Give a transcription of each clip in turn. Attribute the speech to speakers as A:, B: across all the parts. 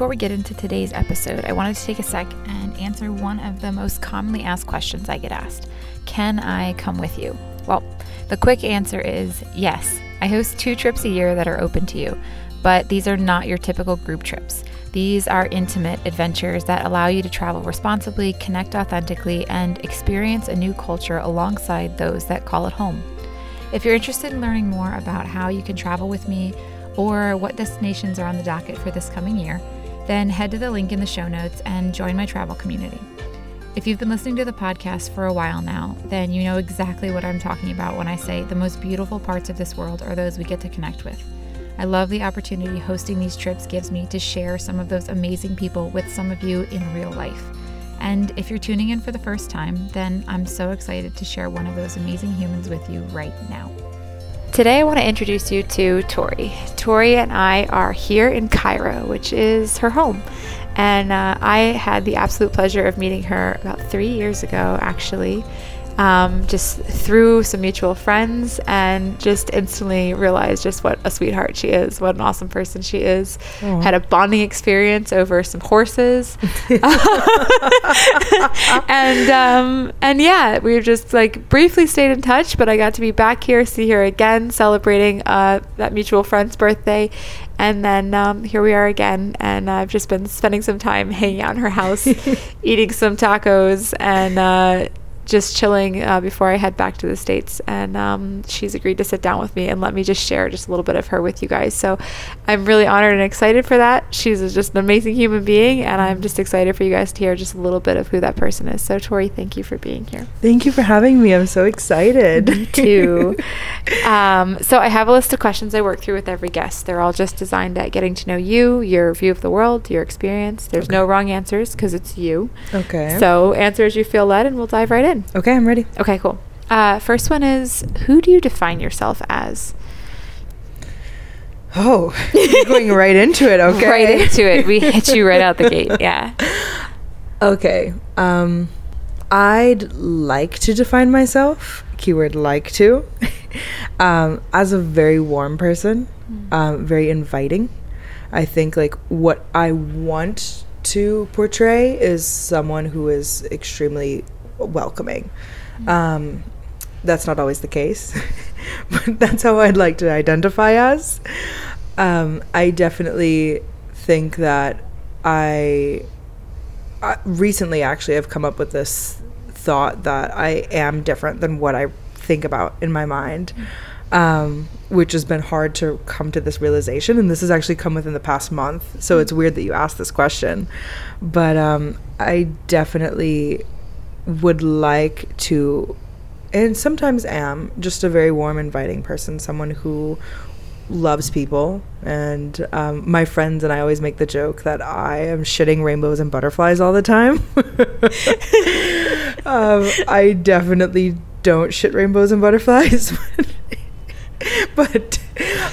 A: Before we get into today's episode, I wanted to take a sec and answer one of the most commonly asked questions I get asked Can I come with you? Well, the quick answer is yes. I host two trips a year that are open to you, but these are not your typical group trips. These are intimate adventures that allow you to travel responsibly, connect authentically, and experience a new culture alongside those that call it home. If you're interested in learning more about how you can travel with me or what destinations are on the docket for this coming year, then head to the link in the show notes and join my travel community. If you've been listening to the podcast for a while now, then you know exactly what I'm talking about when I say the most beautiful parts of this world are those we get to connect with. I love the opportunity hosting these trips gives me to share some of those amazing people with some of you in real life. And if you're tuning in for the first time, then I'm so excited to share one of those amazing humans with you right now. Today, I want to introduce you to Tori. Tori and I are here in Cairo, which is her home. And uh, I had the absolute pleasure of meeting her about three years ago, actually um, just through some mutual friends and just instantly realized just what a sweetheart she is, what an awesome person she is. Aww. Had a bonding experience over some horses, and um, and yeah, we've just like briefly stayed in touch. But I got to be back here, see her again, celebrating uh, that mutual friend's birthday, and then um, here we are again, and I've just been spending some time hanging out in her house, eating some tacos, and uh, just chilling uh, before I head back to the States. And um, she's agreed to sit down with me and let me just share just a little bit of her with you guys. So I'm really honored and excited for that. She's just an amazing human being, and I'm just excited for you guys to hear just a little bit of who that person is. So, Tori, thank you for being here.
B: Thank you for having me. I'm so excited.
A: Me too. um, so, I have a list of questions I work through with every guest. They're all just designed at getting to know you, your view of the world, your experience. There's okay. no wrong answers because it's you.
B: Okay.
A: So, answer as you feel led, and we'll dive right in.
B: Okay, I'm ready.
A: Okay, cool. Uh, first one is Who do you define yourself as?
B: Oh, going right into it. Okay.
A: right into it. We hit you right out the gate. Yeah.
B: Okay. Um, I'd like to define myself, keyword like to, um, as a very warm person, mm. um, very inviting. I think like what I want to portray is someone who is extremely welcoming. Um, that's not always the case, but that's how I'd like to identify as. Um, I definitely think that I uh, recently actually have come up with this thought that I am different than what I think about in my mind. Um, which has been hard to come to this realization. And this has actually come within the past month. So it's weird that you asked this question. But um, I definitely would like to and sometimes am just a very warm inviting person someone who loves people. And um, my friends and i always make the joke that i am shitting rainbows and butterflies all the time. Um, i definitely don't shit rainbows and butterflies but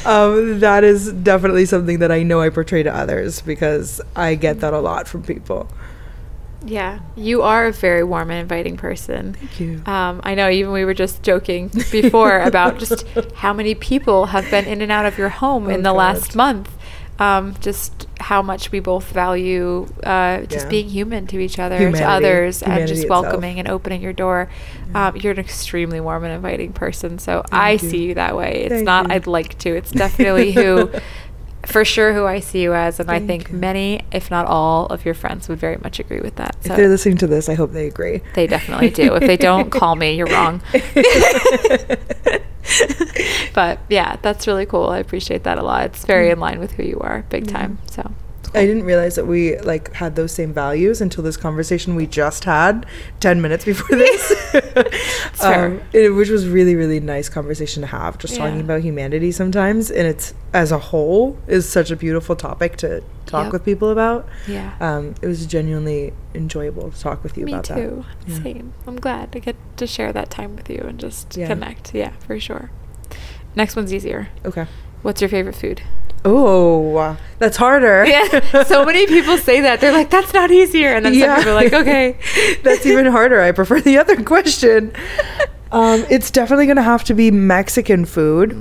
B: um, that is definitely something that i know i portray to others because i get that a lot from people
A: yeah, you are a very warm and inviting person.
B: Thank you.
A: Um, I know. Even we were just joking before about just how many people have been in and out of your home oh in the God. last month. Um, just how much we both value uh, just yeah. being human to each other, Humanity. to others, Humanity and just itself. welcoming and opening your door. Yeah. Um, you're an extremely warm and inviting person, so Thank I you. see you that way. It's Thank not you. I'd like to. It's definitely who for sure who I see you as, and Thank I think you. many, if not all, of your friends would very much agree with that.
B: So if they're listening to this, I hope they agree.
A: They definitely do. if they don't, call me. You're wrong. but yeah, that's really cool. I appreciate that a lot. It's very mm. in line with who you are, big mm-hmm. time. So.
B: I didn't realize that we like had those same values until this conversation we just had 10 minutes before this. um, it, which was really really nice conversation to have just talking about humanity sometimes and it's as a whole is such a beautiful topic to talk
A: Yep.
B: with people about.
A: Yeah.
B: Um, it was genuinely enjoyable to talk with you
A: Me
B: about
A: too.
B: that. Yeah.
A: Same. I'm glad to get to share that time with you and just
B: Yeah.
A: connect. Yeah, for sure. Next one's easier.
B: Okay.
A: What's your favorite food?
B: Oh, that's harder.
A: Yeah. So many people say that. They're like, that's not easier. And then
B: Yeah.
A: some people are like, okay.
B: That's even harder. I prefer the other question. Um, it's definitely going to have to be Mexican food.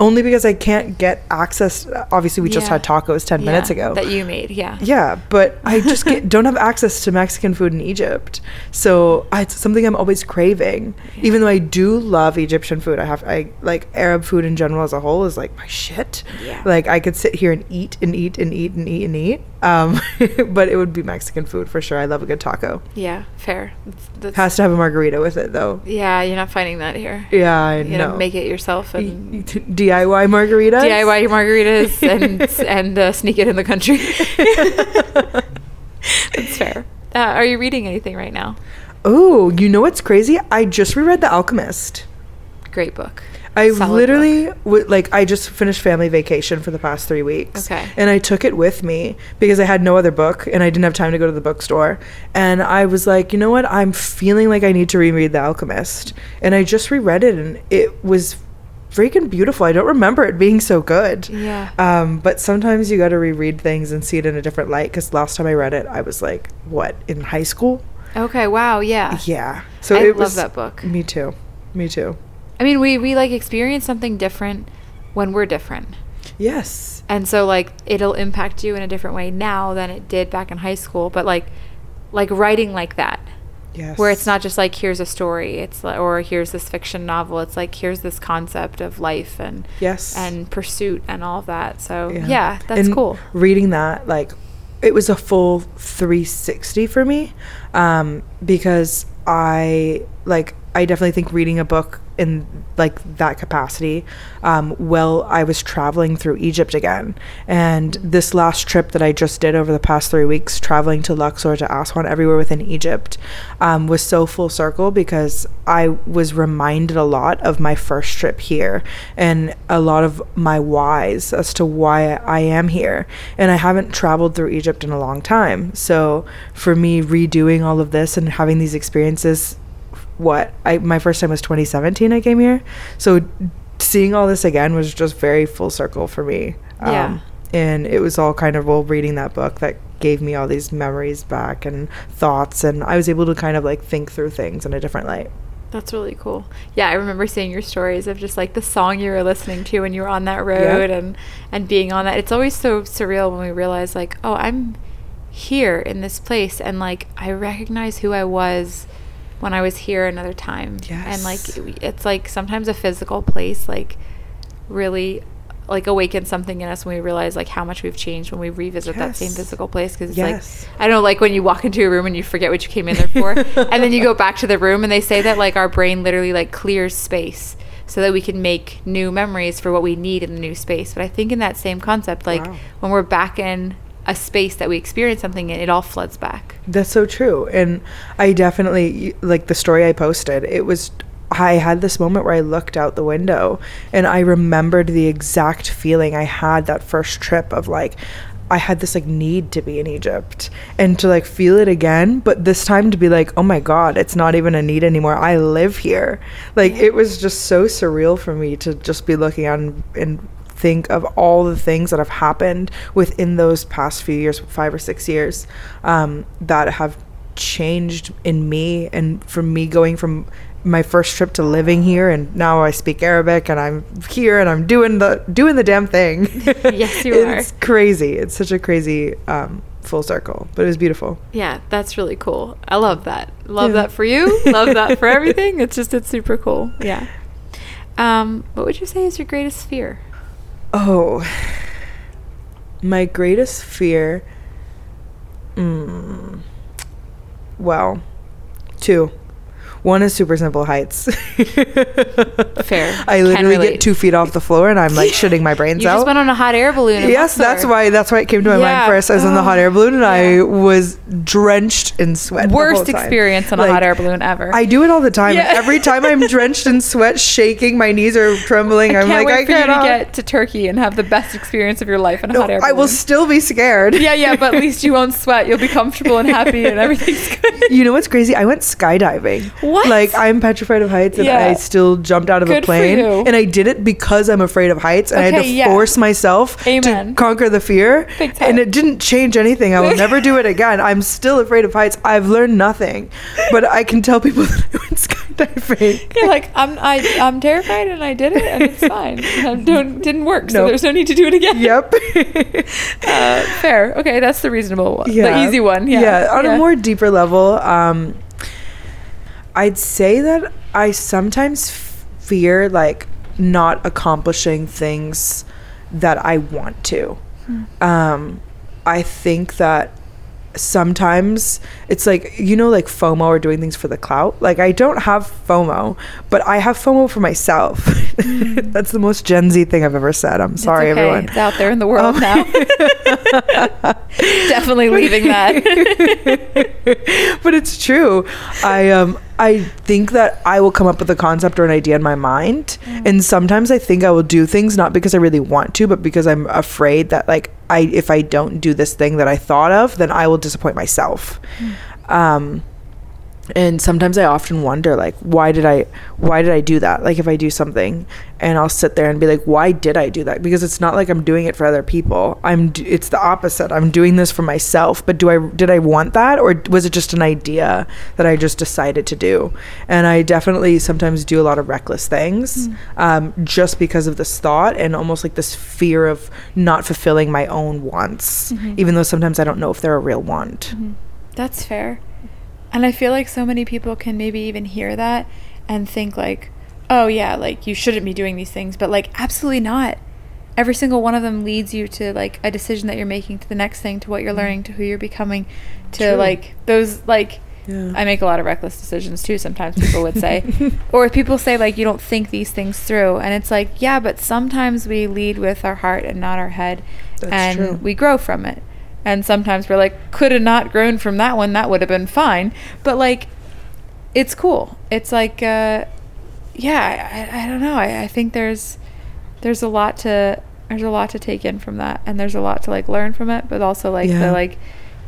B: Only because I can't get access. Obviously, we just
A: Yeah.
B: had tacos 10 minutes ago.
A: That you made. Yeah.
B: yeah, but I just get, don't have access to Mexican food in Egypt. So I, it's something I'm always craving.
A: Yeah.
B: Even though I do love Egyptian food, I have I like Arab food in general as a whole is like my shit.
A: Yeah.
B: Like I could sit here and eat and eat and eat and eat and eat. Um, but it would be Mexican food for sure. I love a good taco.
A: Yeah. Fair. That's, that's,
B: Has to have a margarita with it though.
A: yeah, you're not finding that here.
B: Yeah, I
A: You
B: know.
A: gotta make it yourself and
B: DIY margaritas.
A: DIY margaritas and and uh, sneak it in the country. That's fair. Uh, are you reading anything right now?
B: Oh, you know what's crazy? I just reread The Alchemist.
A: Great book.
B: I
A: Solid
B: literally w- like I just finished family vacation for the past three weeks.
A: Okay.
B: And I took it with me because I had no other book and I didn't have time to go to the bookstore. And I was like, you know what? I'm feeling like I need to reread The Alchemist. And I just reread it and it was freaking beautiful. I don't remember it being so good.
A: Yeah.
B: Um, but sometimes you got to reread things and see it in a different light. Because last time I read it, I was like, what in high school?
A: Okay. Wow. Yeah.
B: Yeah. So
A: I
B: it
A: love
B: was
A: that book.
B: Me too. Me too.
A: I mean, we we like experience something different when we're different.
B: Yes.
A: And so like it'll impact you in a different way now than it did back in high school, but like like writing like that
B: Yes.
A: where it's not just like here's a story, it's li- or here's this fiction novel, it's like here's this concept of life and
B: Yes.
A: and pursuit and all of that. So
B: Yeah.
A: yeah, that's
B: And
A: cool.
B: Reading that, like, it was a full 360 for me um, because I, like, I definitely think reading a book in like that capacity um, while I was traveling through Egypt again. And this last trip that I just did over the past three weeks, traveling to Luxor, to Aswan, everywhere within Egypt, um, was so full circle because I was reminded a lot of my first trip here and a lot of my whys as to why I am here. And I haven't traveled through Egypt in a long time. So for me, redoing all of this and having these experiences what I my first time was 2017 I came here. So seeing all this again was just very full circle for me. Um,
A: Yeah.
B: and it was all kind of while reading that book that gave me all these memories back and thoughts and I was able to kind of like think through things in a different light.
A: That's really cool. Yeah, I remember seeing your stories of just like the song you were listening to when you were on that road and and being on that. It's always so surreal when we realize like, oh, I'm here in this place and like I recognize who I was when I was here another time. And like it- it's like sometimes a physical place like really like awakens something in us when we realize like how much we've changed when we revisit that same physical place because it's
B: Yes.
A: like I don't know like when you walk into a room and you forget what you came in there for and then you go back to the room and they say that like our brain literally like clears space so that we can make new memories for what we need in the new space but I think in that same concept like
B: Wow.
A: when we're back in a space that we experience something in it all floods back
B: That's so true. And I definitely like the story I posted. It was I had this moment where I looked out the window and I remembered the exact feeling I had that first trip of like I had this like need to be in Egypt and to like feel it again, but this time to be like, oh my God, it's not even a need anymore. I live here. Like it was just so surreal for me to just be looking out and, and think of all the things that have happened within those past few years, five or six years, um, that have changed in me and from me going from my first trip to living here and now I speak Arabic and I'm here and I'm doing the doing the damn thing.
A: Yes, you are.
B: it's crazy. It's such a crazy um, full circle, but it was beautiful.
A: yeah that's really cool I love that love
B: Yeah.
A: that for you love that for everything it's just it's super cool yeah um what would you say is your greatest fear
B: Oh, my greatest fear. Mm, well, two. One is super simple heights.
A: Fair.
B: I literally get two feet off the floor and I'm like shitting my brains
A: You
B: out.
A: just went on a hot air balloon.
B: yes, that's why. That's why it came to my
A: Yeah.
B: mind first. I was in the hot
A: Oh,
B: air balloon and
A: yeah.
B: I was drenched in sweat.
A: Worst experience on a hot air balloon ever.
B: I do it all the time.
A: Yeah.
B: Every time I'm drenched in sweat, shaking, my knees are trembling.
A: I
B: I'm
A: can't
B: like,
A: wait
B: I
A: for you to get to Turkey and have the best experience of your life in a
B: No,
A: hot air balloon.
B: I will still be scared.
A: yeah, yeah, but at least you won't sweat. You'll be comfortable and happy, and everything's good.
B: You know what's crazy? I went skydiving.
A: What?
B: Like I'm petrified of heights, and
A: Yeah.
B: I still jumped out of
A: Good
B: a
A: for
B: plane.
A: you.
B: And I did it because I'm afraid of heights, and I had
A: Okay,
B: to
A: yeah.
B: force myself
A: Amen.
B: to conquer the fear.
A: Big time.
B: And it didn't change anything. I will never do it again. I'm still afraid of heights. I've learned nothing, but I can tell people that I went skydiving.
A: You're like, I'm, I, I'm terrified, and I did it, and it's fine. And don't, didn't work, so there's no need to do it again.
B: Yep.
A: Uh, fair. Okay, that's the reasonable one. The easy one. Yeah.
B: On a more deeper level, um, I'd say that I sometimes f- fear like not accomplishing things that I want to. Um, I think that sometimes it's like you know like FOMO or doing things for the clout. Like I don't have FOMO, but I have FOMO for myself. That's the most Gen Z thing I've ever said. I'm sorry,
A: okay.
B: everyone.
A: It's out there in the world
B: Um,
A: now. Definitely leaving that.
B: but it's true. I um I think that I will come up with a concept or an idea in my mind, and sometimes I think I will do things not because I really want to, but because I'm afraid that like I if I don't do this thing that I thought of, then I will disappoint myself. Um and sometimes I often wonder like why did I why did I do that? Like if I do something and I'll sit there and be like why did I do that? Because it's not like I'm doing it for other people. I'm it's the opposite. I'm doing this for myself. But do I did I want that or was it just an idea that I just decided to do? And I definitely sometimes do a lot of reckless things hmm. um, just because of this thought and almost like this fear of not fulfilling my own wants, mm-hmm. even though sometimes I don't know if they're a real want. Mm-hmm.
A: That's fair. And I feel like so many people can maybe even hear that and think like, "Oh yeah, like you shouldn't be doing these things." But like absolutely not. Every single one of them leads you to like a decision that you're making to the next thing, to what you're mm-hmm. learning, to who you're becoming, to
B: True.
A: like those like
B: Yeah.
A: I make a lot of reckless decisions too sometimes people would say. or if people say like you don't think these things through and it's like, yeah, but sometimes we lead with our heart and not our head
B: That's
A: and
B: true.
A: we grow from it. And sometimes we're like, could have not grown from that one, that would have been fine. But like it's cool. It's like uh yeah, I, I don't know. I, I think there's there's a lot to there's a lot to take in from that and there's a lot to like learn from it, but also like
B: Yeah.
A: the like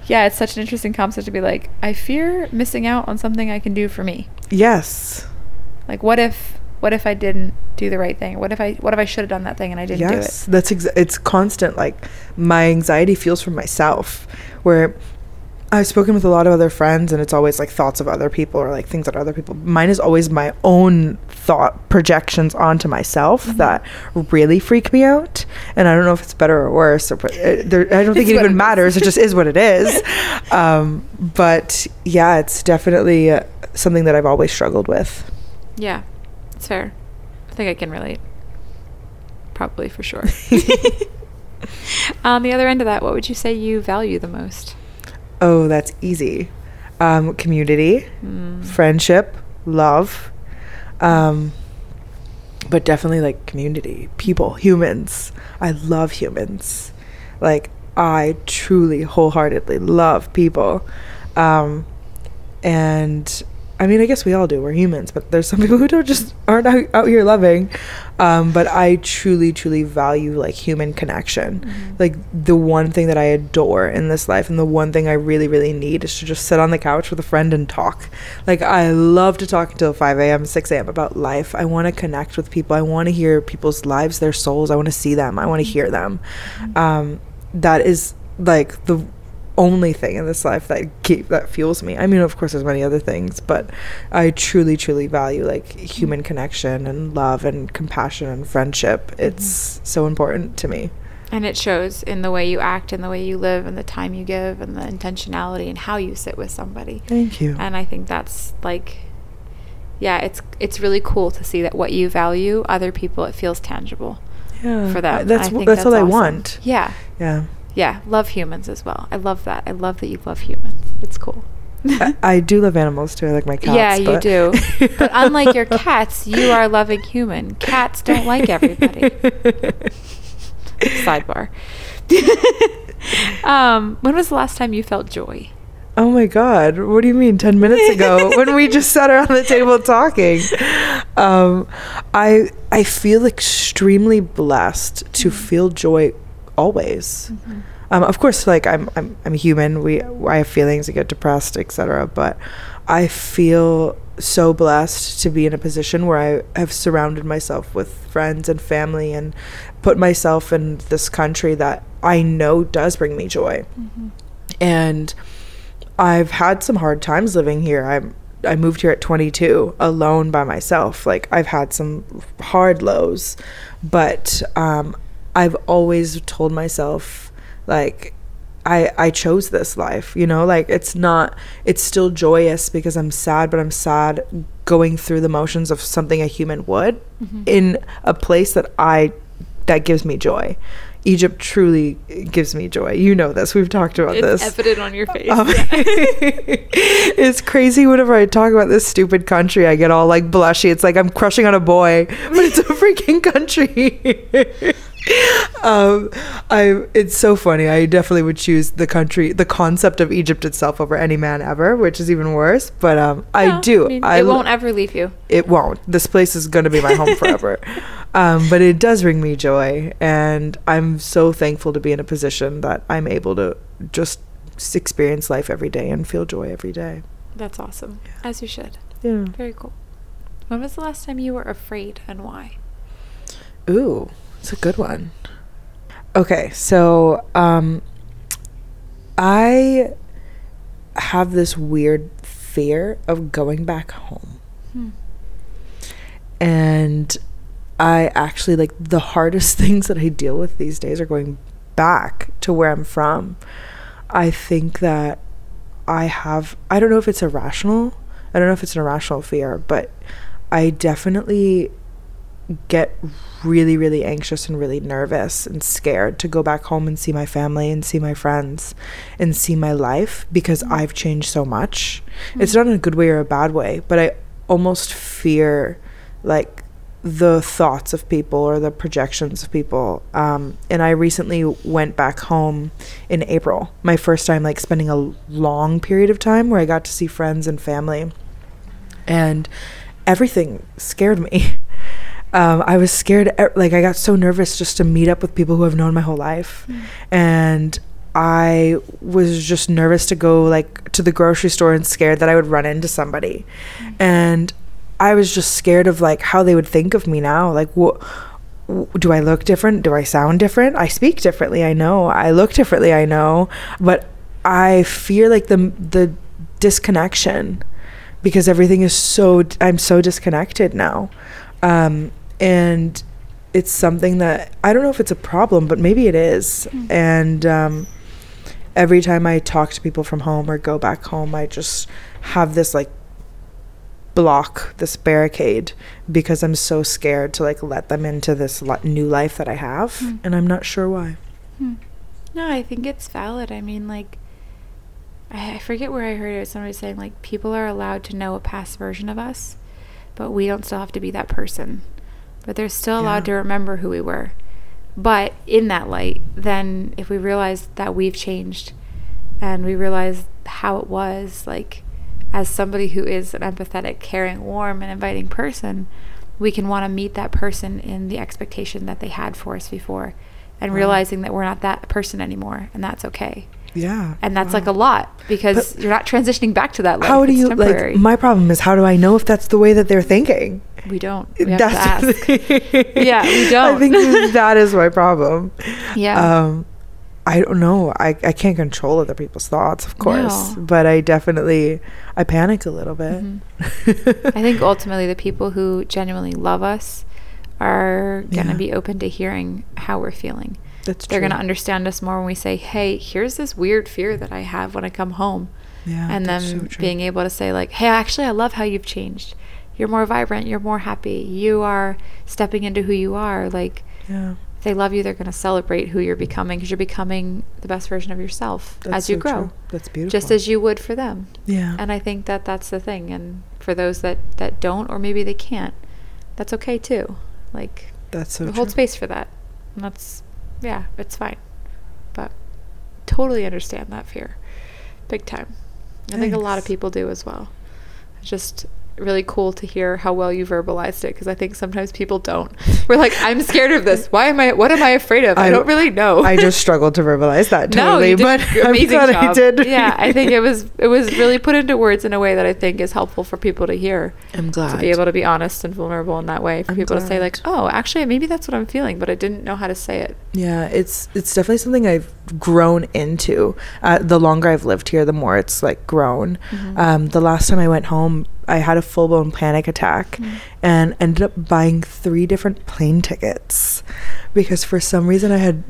A: yeah, it's such an interesting concept to be like, I fear missing out on something I can do for me.
B: Yes.
A: Like what if what if I didn't do the right thing? What if I what if I should have done that thing and I didn't do it?
B: yes, that's exa- it's constant. Like my anxiety feels for myself, where I've spoken with a lot of other friends, and it's always like thoughts of other people or like things that other people. Mine is always my own thought projections onto myself
A: Mm-hmm.
B: that really freak me out. And I don't know if it's better or worse, or uh, there, I don't think it
A: what it
B: even matters. It just is what it is. Um, but yeah, it's definitely uh, something that I've always struggled with.
A: Yeah. It's fair. I think I can relate. Probably for sure. On the other end of that, what would you say you value the most?
B: Oh, that's easy. Um, community,
A: Mm.
B: friendship, love, um, but definitely like community, people, humans. I love humans. Like I truly, wholeheartedly love people, um, and I mean, I guess we all do. We're humans, but there's some people who don't just aren't out, out here loving. Um, but I truly, truly value like human connection. Like the one thing that I adore in this life, and the one thing I really, really need is to just sit on the couch with a friend and talk. Like I love to talk until 5 a.m., 6 a.m. about life. I want to connect with people. I want to hear people's lives, their souls. I want to see them. I want to hear them. Um, that is like the only thing in this life that keep that fuels me. I mean, of course, there's many other things, but I truly, truly value like human connection and love and compassion and friendship. Mm-hmm. It's so important to me.
A: And it shows in the way you act and the way you live and the time you give and the intentionality and how you sit with somebody.
B: Thank you.
A: And I think that's like yeah, it's it's really cool to see that what you value, other people it feels tangible
B: yeah,
A: for them.
B: I- That's
A: I think
B: that's, what I
A: awesome.
B: want.
A: Yeah.
B: Yeah.
A: Yeah, love humans as well. I love that. I love that you love humans. It's cool.
B: I, I do love animals too. I like my cats.
A: yeah, you do. but unlike your cats, you are a loving human. Cats don't like everybody. Sidebar. um, when was the last time you felt joy?
B: Oh my god, what do you mean 10 minutes ago when we just sat around the table talking? Um I I feel extremely blessed to feel joy always. Um of course like I'm I'm I'm human. We I have feelings, I get depressed, etc. but I feel so blessed to be in a position where I have surrounded myself with friends and family and put myself in this country that I know does bring me joy. And I've had some hard times living here. I'm I moved here at 22 alone by myself. Like I've had some hard lows, but um I've always told myself like I I chose this life, you know? Like it's not it's still joyous because I'm sad, but I'm sad going through the motions of something a human would in a place that I that gives me joy. Egypt truly gives me joy. You know this. We've talked about this.
A: It's evident on your face.
B: Um, it's crazy whenever I talk about this stupid country, I get all like blushy. It's like I'm crushing on a boy, but it's a freaking country. um, I it's so funny. I definitely would choose the country, the concept of Egypt itself over any man ever, which is even worse. But um, I
A: No,
B: do.
A: mean,
B: I
A: it won't ever leave you.
B: it won't. This place is going to be my home forever. um, but it does bring me joy. And I'm so thankful to be in a position that I'm able to just experience life every day and feel joy every day.
A: That's awesome. As you should.
B: Yeah.
A: Very cool. When was the last time you were afraid and why?
B: Ooh, it's a good one. Okay, so um, I have this weird fear of going back home.
A: Hmm.
B: and I actually like the hardest things that I deal with these days are going back to where I'm from. I think that I have I don't know if it's irrational. I don't know if it's an irrational fear, but I definitely get really really anxious and really nervous and scared to go back home and see my family and see my friends and see my life because I've changed so much. It's not in a good way or a bad way, but I almost fear like the thoughts of people or the projections of people. Um, and I recently went back home in April, my first time like spending a long period of time where I got to see friends and family, and everything scared me. Um, I was scared, like I got so nervous just to meet up with people who I've known my whole life, and I was just nervous to go like to the grocery store and scared that I would run into somebody, and I was just scared of like how they would think of me now. Like, what do I look different? Do I sound different? I speak differently. I know. I look differently. I know. But I fear like the the disconnection because everything is so. I'm so disconnected now, um, and it's something that I don't know if it's a problem, but maybe it is. And um, every time I talk to people from home or go back home, I just have this like block this barricade because I'm so scared to like let them into this li- new life that I have
A: Hmm.
B: and I'm not sure why.
A: No, I think it's valid. I mean, like, I, I forget where I heard it. Somebody saying, like, people are allowed to know a past version of us, but we don't still have to be that person. But they're still allowed to remember who we were. But in that light, then if we realize that we've changed and we realize how it was, like, as somebody who is an empathetic, caring, warm, and inviting person, we can want to meet that person in the expectation that they had for us before and realizing that we're not that person anymore and that's okay.
B: Yeah.
A: And that's like a lot because
B: But
A: you're not transitioning back to that life.
B: How do
A: It's
B: you
A: temporary.
B: like my problem is how do I know if that's the way that they're thinking?
A: we don't. We have to ask. Yeah, we don't.
B: I think that is my problem.
A: Yeah.
B: Um I don't know. I, I can't control other people's thoughts, of course,
A: No.
B: but I definitely I panic a little bit.
A: Mhm. I think ultimately the people who genuinely love us are going to
B: Yeah.
A: be open to hearing how we're feeling.
B: That's
A: They're going to understand us more when we say, "Hey, here's this weird fear that I have when I come home."
B: Yeah,
A: and then
B: so
A: being able to say like, "Hey, actually I love how you've changed. You're more vibrant, you're more happy. You are stepping into who you are." Like
B: yeah.
A: they love you, they're going to celebrate who you're becoming because you're becoming the best version of yourself
B: That's
A: as you
B: so
A: grow.
B: true. That's beautiful.
A: Just as you would for them.
B: yeah.
A: And I think that that's the thing. And for those that, that don't, or maybe they can't, that's okay too. Like,
B: That's so
A: hold
B: true.
A: space for that. And that's, yeah, it's fine. But totally understand that fear. Big time. I think a lot of people do as well. Just really cool to hear how well you verbalized it because I think sometimes people don't. We're like, I'm scared of this. Why am I, what am I afraid of? I,
B: I-
A: don't really know.
B: I just struggled to verbalize that
A: no,
B: totally,
A: did
B: but I'm
A: amazing
B: glad
A: job.
B: I did.
A: Yeah, I think it was it was really put into words in a way that I think is helpful for people to hear
B: I'm glad
A: to be able to be honest and vulnerable in that way for
B: I'm
A: people to say like, oh, actually, maybe that's what I'm feeling, but I didn't know how to say it.
B: Yeah, it's it's definitely something I've grown into. Uh, the longer I've lived here, the more it's like grown.
A: Mm-hmm.
B: Um, the last time I went home, I had a full blown panic attack
A: Mm.
B: and ended up buying three different plane tickets because for some reason I had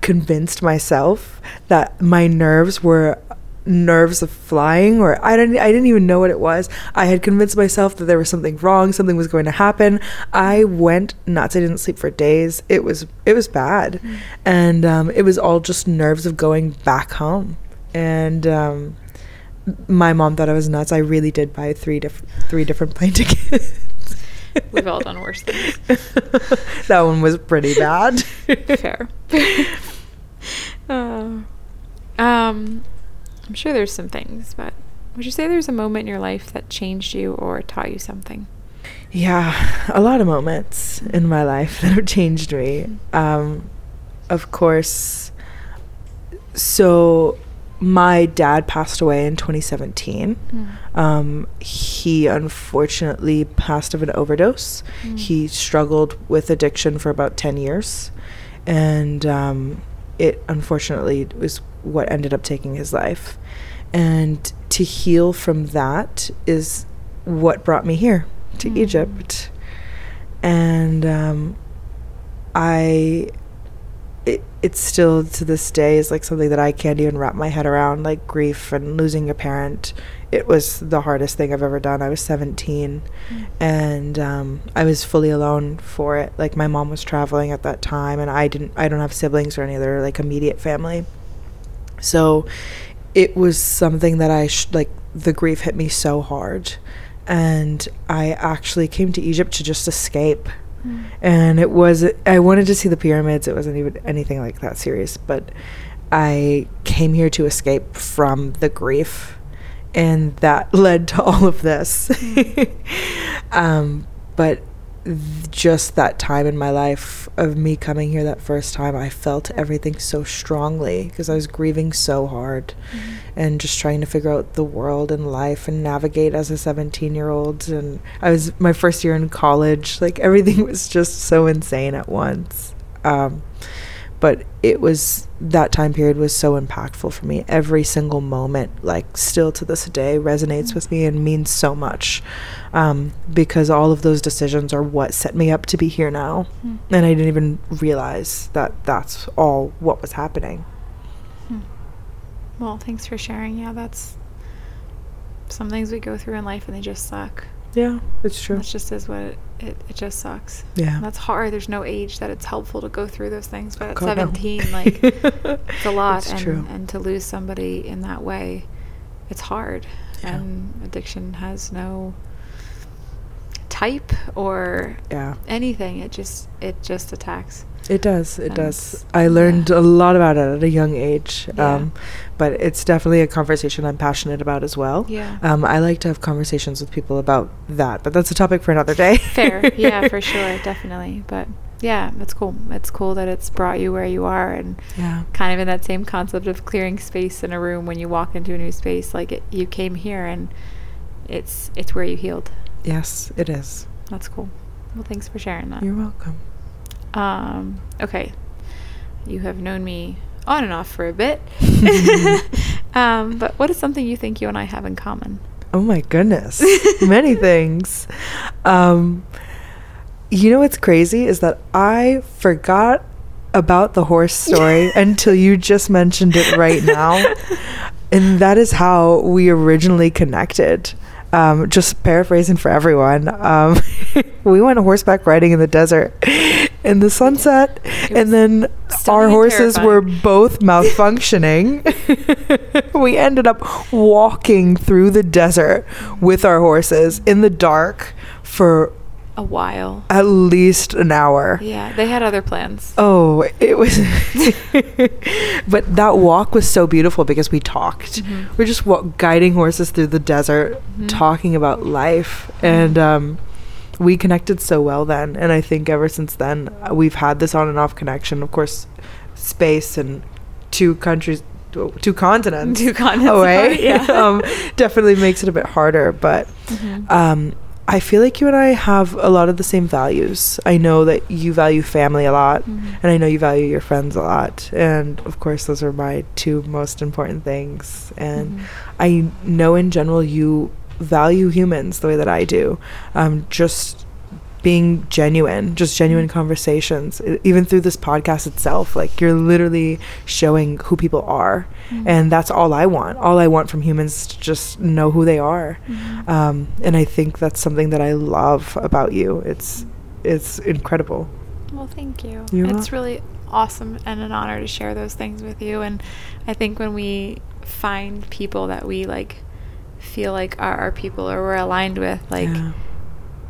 B: convinced myself that my nerves were nerves of flying or I didn't I didn't even know what it was. I had convinced myself that there was something wrong, something was going to happen. I went nuts. I didn't sleep for days. It was it was bad. And um, it was all just nerves of going back home. And um, my mom thought I was nuts. I really did buy three different three different plane tickets.
A: We've all done worse things.
B: that one was pretty bad.
A: Fair. Uh, um, I'm sure there's some things, but would you say there's a moment in your life that changed you or taught you something?
B: Yeah, a lot of moments in my life that have changed me. Um, of course, so my dad passed away in 2017. Um, he unfortunately passed of an overdose.
A: Mm.
B: He struggled with addiction for about 10 years. And um, it unfortunately was what ended up taking his life. And to heal from that is what brought me here to
A: Mm.
B: Egypt. And um, I it, it's still to this day is like something that I can't even wrap my head around like grief and losing a parent. It was the hardest thing I've ever done. I was 17
A: Mm.
B: and um, I was fully alone for it. Like my mom was traveling at that time and I didn't I don't have siblings or any other like immediate family. So it was something that I sh- like the grief hit me so hard and I actually came to Egypt to just escape
A: Mm.
B: and it was I wanted to see the pyramids. It wasn't even anything like that serious, but I came here to escape from the grief, and that led to all of this. um, but just that time in my life of me coming here that first time, I felt everything so strongly because I was grieving so hard
A: Mm-hmm.
B: and just trying to figure out the world and life and navigate as a 17 year old and i was my first year in college like everything was just so insane at once um, but it was that time period was so impactful for me every single moment like still to this day resonates with me and means so much um, because all of those decisions are what set me up to be here now
A: Mm.
B: and i didn't even realize that that's all what was happening
A: Hmm. Well, thanks for sharing. Yeah, that's some things we go through in life and they just suck.
B: Yeah it's true
A: That just is what it, it, it just sucks.
B: yeah
A: And that's hard. There's no age that it's helpful to go through those things. But at
B: God, no.
A: 17, like, it's a lot.
B: It's
A: and,
B: true.
A: and to lose somebody in that way, it's hard.
B: Yeah.
A: And addiction has no type or
B: yeah
A: anything. It just, it just attacks.
B: It does. It
A: And
B: does. I learned
A: yeah.
B: a lot about it at a young age.
A: Yeah.
B: Um, but it's definitely a conversation I'm passionate about as well.
A: Yeah.
B: Um, I like to have conversations with people about that, but that's a topic for another day.
A: Fair. Yeah, for sure. Definitely. But yeah, it's cool. It's cool that it's brought you where you are and
B: Yeah.
A: kind of in that same concept of clearing space in a room when you walk into a new space like it, you came here and it's it's where you healed
B: Yes, it is.
A: that's cool well thanks for sharing that
B: You're welcome.
A: Um okay you have known me on and off for a bit um but what is something you think you and i have in common
B: Oh my goodness. Many things. Um, you know what's crazy is that I forgot about the horse story until you just mentioned it right now. And that is how we originally connected. Um, just paraphrasing for everyone, um, we went horseback riding in the desert in the sunset, and then our horses were both malfunctioning. we ended up walking through the desert with our horses in the dark for
A: a while.
B: at least an hour.
A: Yeah, they had other plans.
B: Oh, it was. but that walk was so beautiful because we talked.
A: Mhm.
B: We're just wa- guiding horses through the desert,
A: Mhm.
B: talking about life, and um, we connected so well then. And I think ever since then, uh, we've had this on and off connection. Of course, space and two countries, two continents
A: Two continents
B: away,
A: apart, yeah.
B: um, definitely makes it a bit harder. But
A: Mhm.
B: um, I feel like you and I have a lot of the same values. I know that you value family a lot,
A: Mhm.
B: and I know you value your friends a lot. And of course, those are my two most important things. And
A: Mhm.
B: I know in general you value humans the way that I do. Um, just being genuine, just genuine
A: Mhm.
B: conversations, even through this podcast itself. Like you're literally showing who people are,
A: Mhm.
B: and that's all I want. All I want from humans is to just know who they are.
A: Mhm.
B: Um, and I think that's something that I love about you. It's it's incredible.
A: Well, thank you.
B: You're
A: it's
B: welcome.
A: really awesome and an honor to share those things with you. And I think when we find people that we like feel like are our people or we're aligned with, like
B: yeah.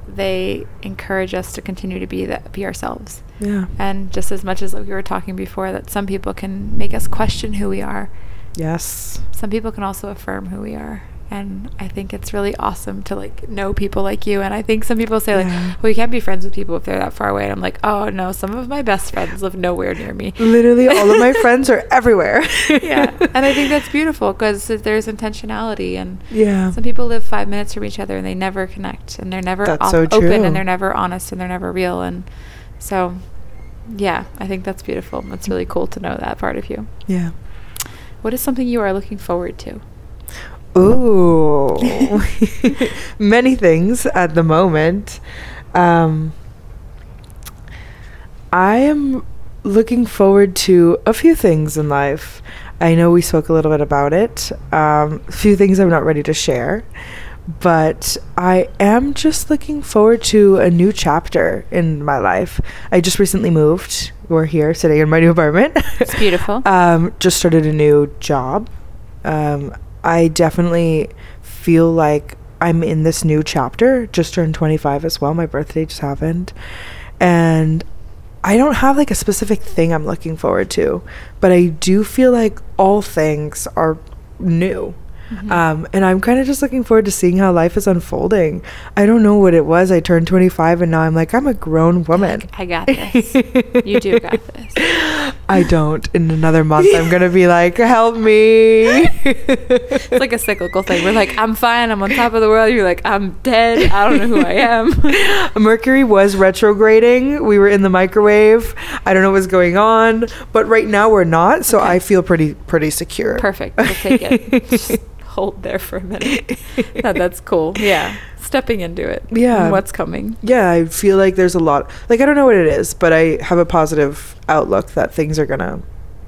A: they encourage us to continue to be that be ourselves.
B: yeah.
A: And just as much as like we were talking before, that some people can make us question who we are.
B: Yes.
A: Some people can also affirm who we are. And I think it's really awesome to like know people like you. And I think some people say like,
B: Yeah.
A: well, you can't be friends with people if they're that far away. And I'm like, oh no, some of my best friends live nowhere near me.
B: Literally, all of my friends are everywhere.
A: yeah, and I think that's beautiful because there's intentionality, and
B: Yeah.
A: some people live five minutes from each other and they never connect, and they're never op-
B: so
A: open, and they're never honest, and they're never real, and so yeah, I think that's beautiful. It's really cool to know that part of you.
B: Yeah.
A: What is something you are looking forward to?
B: Ooh. Many things at the moment. Um, I am looking forward to a few things in life. I know we spoke a little bit about it. Um, a few things I'm not ready to share. But I am just looking forward to a new chapter in my life. I just recently moved. We're here sitting in my new apartment.
A: It's beautiful.
B: um, just started a new job. Um, I definitely feel like I'm in this new chapter. Just turned 25 as well. My birthday just happened. And I don't have like a specific thing I'm looking forward to, but I do feel like all things are new.
A: Mhm.
B: Um, and I'm kind of just looking forward to seeing how life is unfolding. I don't know what it was. I turned 25 and now I'm like, I'm a grown woman.
A: I got this. You do got this.
B: I don't. In another month, I'm going to be like, help me.
A: It's like a cyclical thing. We're like, I'm fine. I'm on top of the world. You're like, I'm dead. I don't know who I am.
B: Mercury was retrograding. We were in the microwave. I don't know what's going on, but right now we're not. So
A: Okay.
B: I feel pretty pretty secure.
A: Perfect. We'll take it. Hold there for a minute. No, that's cool. Yeah. Stepping into it.
B: Yeah.
A: And what's coming.
B: yeah, I feel like there's a lot. Like I don't know what it is, but I have a positive outlook that things are gonna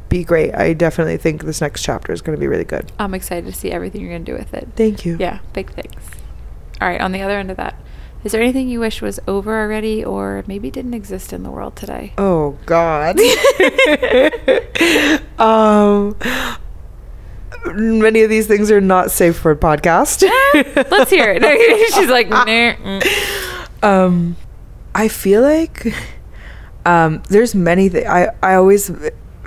B: be great. I definitely think this next chapter is gonna be really good.
A: I'm excited to see everything you're going to do with it.
B: Thank you.
A: Yeah. Big things. All right. On the other end of that, is there anything you wish was over already or maybe didn't exist in the world today?
B: Oh God. um, many of these things are not safe for a podcast.
A: Let's hear it. She's like, nah, mm.
B: um, I feel like um, there's many. things. I I always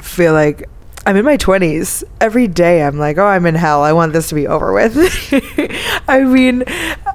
B: feel like I'm in my 20s. Every day I'm like, oh, I'm in hell. I want this to be over with. I mean,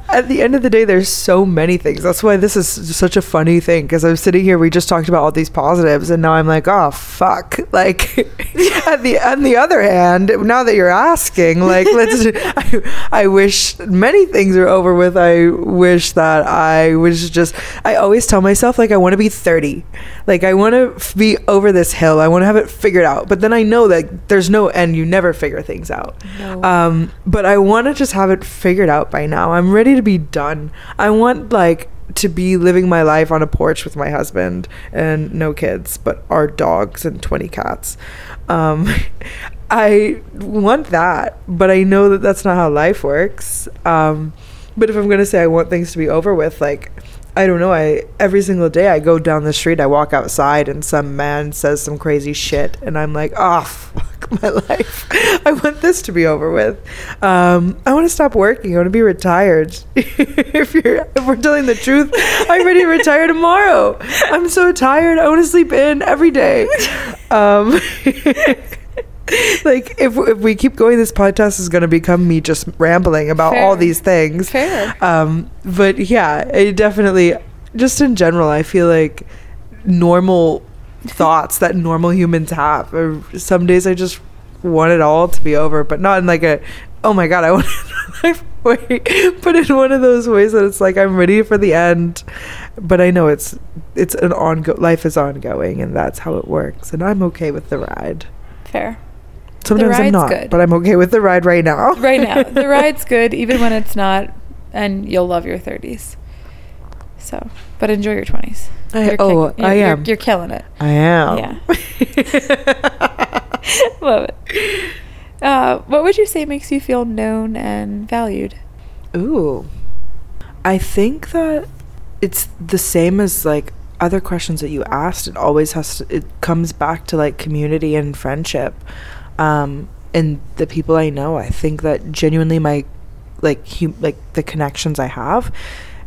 B: at the end of the day, there's so many things. That's why this is such a funny thing because I'm sitting here. We just talked about all these positives, and now I'm like, oh fuck. Like at the on the other hand, now that you're asking, like let's. I, I wish many things are over with. I wish that I was just. I always tell myself like I want to be 30. Like I want to f- be over this hill. I want to have it figured out. But then I know that there's no end. You never figure things out.
A: No.
B: Um, but I want to just have it figured out by now. I'm ready to be done. I want like to be living my life on a porch with my husband and no kids, but our dogs and 20 cats. Um, I want that, but I know that that's not how life works. Um, but if I'm gonna say I want things to be over with, like I don't know. I every single day I go down the street, I walk outside, and some man says some crazy shit, and I'm like, oh fuck my life. I want this to be over with. Um, I want to stop working. I want to be retired. if you're if we're telling the truth, I'm ready to retire tomorrow. I'm so tired. I want to sleep in every day. Um, like if if we keep going, this podcast is going to become me just rambling about all these things.
A: Fair.
B: Um, but yeah, it definitely, just in general, I feel like normal thoughts that normal humans have. Or some days I just want it all to be over, but not in like a, oh my god, I want life way, but in one of those ways that it's like I'm ready for the end. But I know it's it's an ongoing life is ongoing, and that's how it works, and I'm okay with the ride.
A: Fair.
B: Sometimes I'm not,
A: good.
B: but I'm okay with the ride right now.
A: Right now, the ride's good, even when it's not, and you'll love your 30s. So, but enjoy your 20s.
B: I-
A: You're
B: oh,
A: kick-
B: I
A: you're-
B: am.
A: You're, you're killing it.
B: I am. Yeah.
A: love it. Uh, what would you say makes you feel known and valued?
B: Ooh. I think that it's the same as like other questions that you asked. It always has to, it comes back to like community and friendship. Um, and the people I know, I think that genuinely my like hum- like the connections I have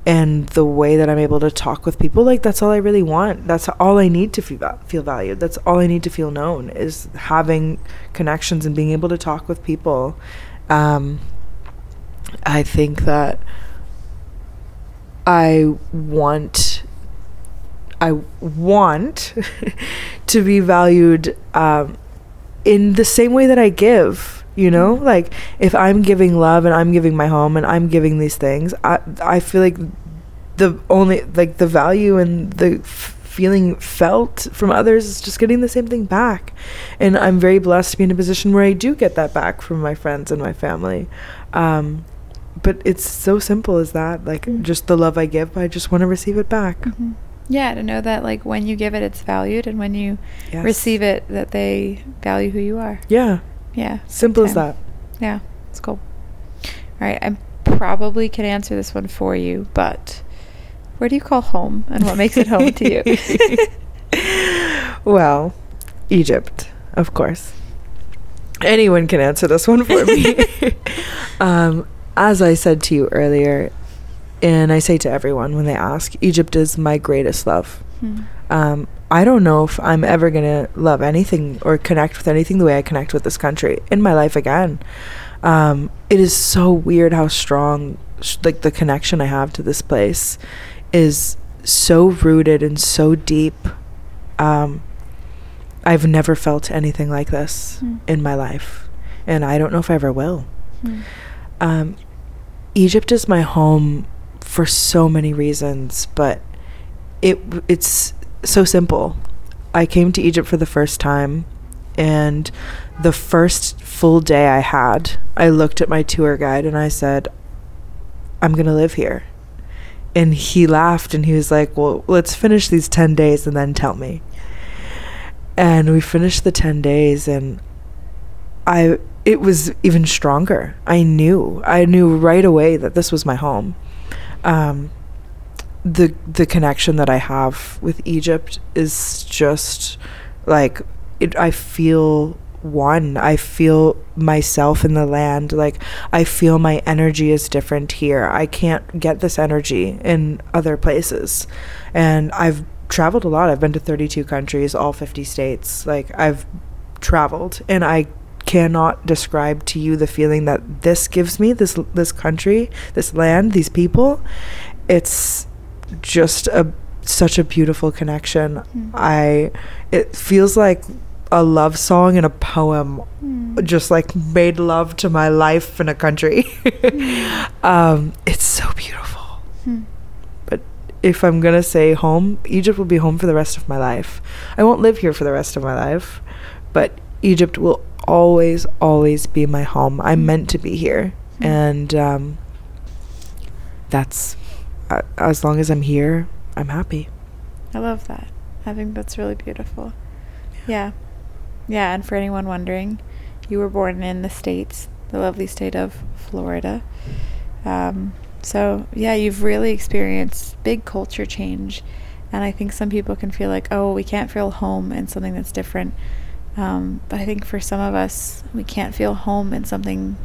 B: and the way that I'm able to talk with people, like that's all I really want. That's all I need to feel feel valued. That's all I need to feel known is having connections and being able to talk with people. Um, I think that I want I want to be valued um, in the same way that I give. You know, like if I'm giving love and I'm giving my home and I'm giving these things, I I feel like the only like the value and the f- feeling felt from others is just getting the same thing back and i'm very blessed to be in a position where i do get that back from my friends and my family um, but it's so simple as that like
A: Mm.
B: just the love i give i just want to receive it back
A: Mm-hmm. Yeah, to know that like when you give it, it's valued, and when you
B: Yes.
A: receive it, that they value who you are.
B: yeah
A: Yeah.
B: simple as that
A: Yeah, it's cool. All right, I probably could answer this one for you, but where do you call home, and what makes it home to you?
B: well egypt of course anyone can answer this one for me um, as i said to you earlier and i say to everyone when they ask egypt is my greatest love
A: Hmm.
B: um, I don't know if I'm ever gonna love anything or connect with anything the way I connect with this country in my life again. Um, it is so weird how strong, sh- like the connection I have to this place, is so rooted and so deep. Um, I've never felt anything like this
A: Hmm.
B: in my life, and I don't know if I ever will.
A: Hmm.
B: Um, Egypt is my home for so many reasons, but it it's so simple. I came to Egypt for the first time, and the first full day I had, I looked at my tour guide and I said, "I'm gonna live here." And he laughed and he was like, "Well, let's finish these ten days and then tell me." And we finished the ten days, and I it was even stronger. I knew. I knew right away that this was my home. Um the the connection that I have with Egypt is just like it I feel one. I feel myself in the land. Like I feel my energy is different here. I can't get this energy in other places. And I've traveled a lot. I've been to 32 countries, all 50 states. Like I've traveled and I cannot describe to you the feeling that this gives me this this country, this land, these people. It's just a such a beautiful connection.
A: Hmm.
B: I it feels like a love song and a poem
A: Hmm.
B: just like made love to my life in a country. um, it's so beautiful.
A: Hmm.
B: But if I'm gonna say home, Egypt will be home for the rest of my life. I won't live here for the rest of my life, but Egypt will always, always be my home. I'm meant to be here,
A: Hmm.
B: and um, that's uh, as long as I'm here, I'm happy.
A: I love that. I think that's really beautiful. Yeah. Yeah, and for anyone wondering, you were born in the States, the lovely state of Florida. Um, So, yeah, you've really experienced big culture change. And I think some people can feel like, oh, we can't feel home in something that's different. Um, but I think for some of us, we can't feel home in something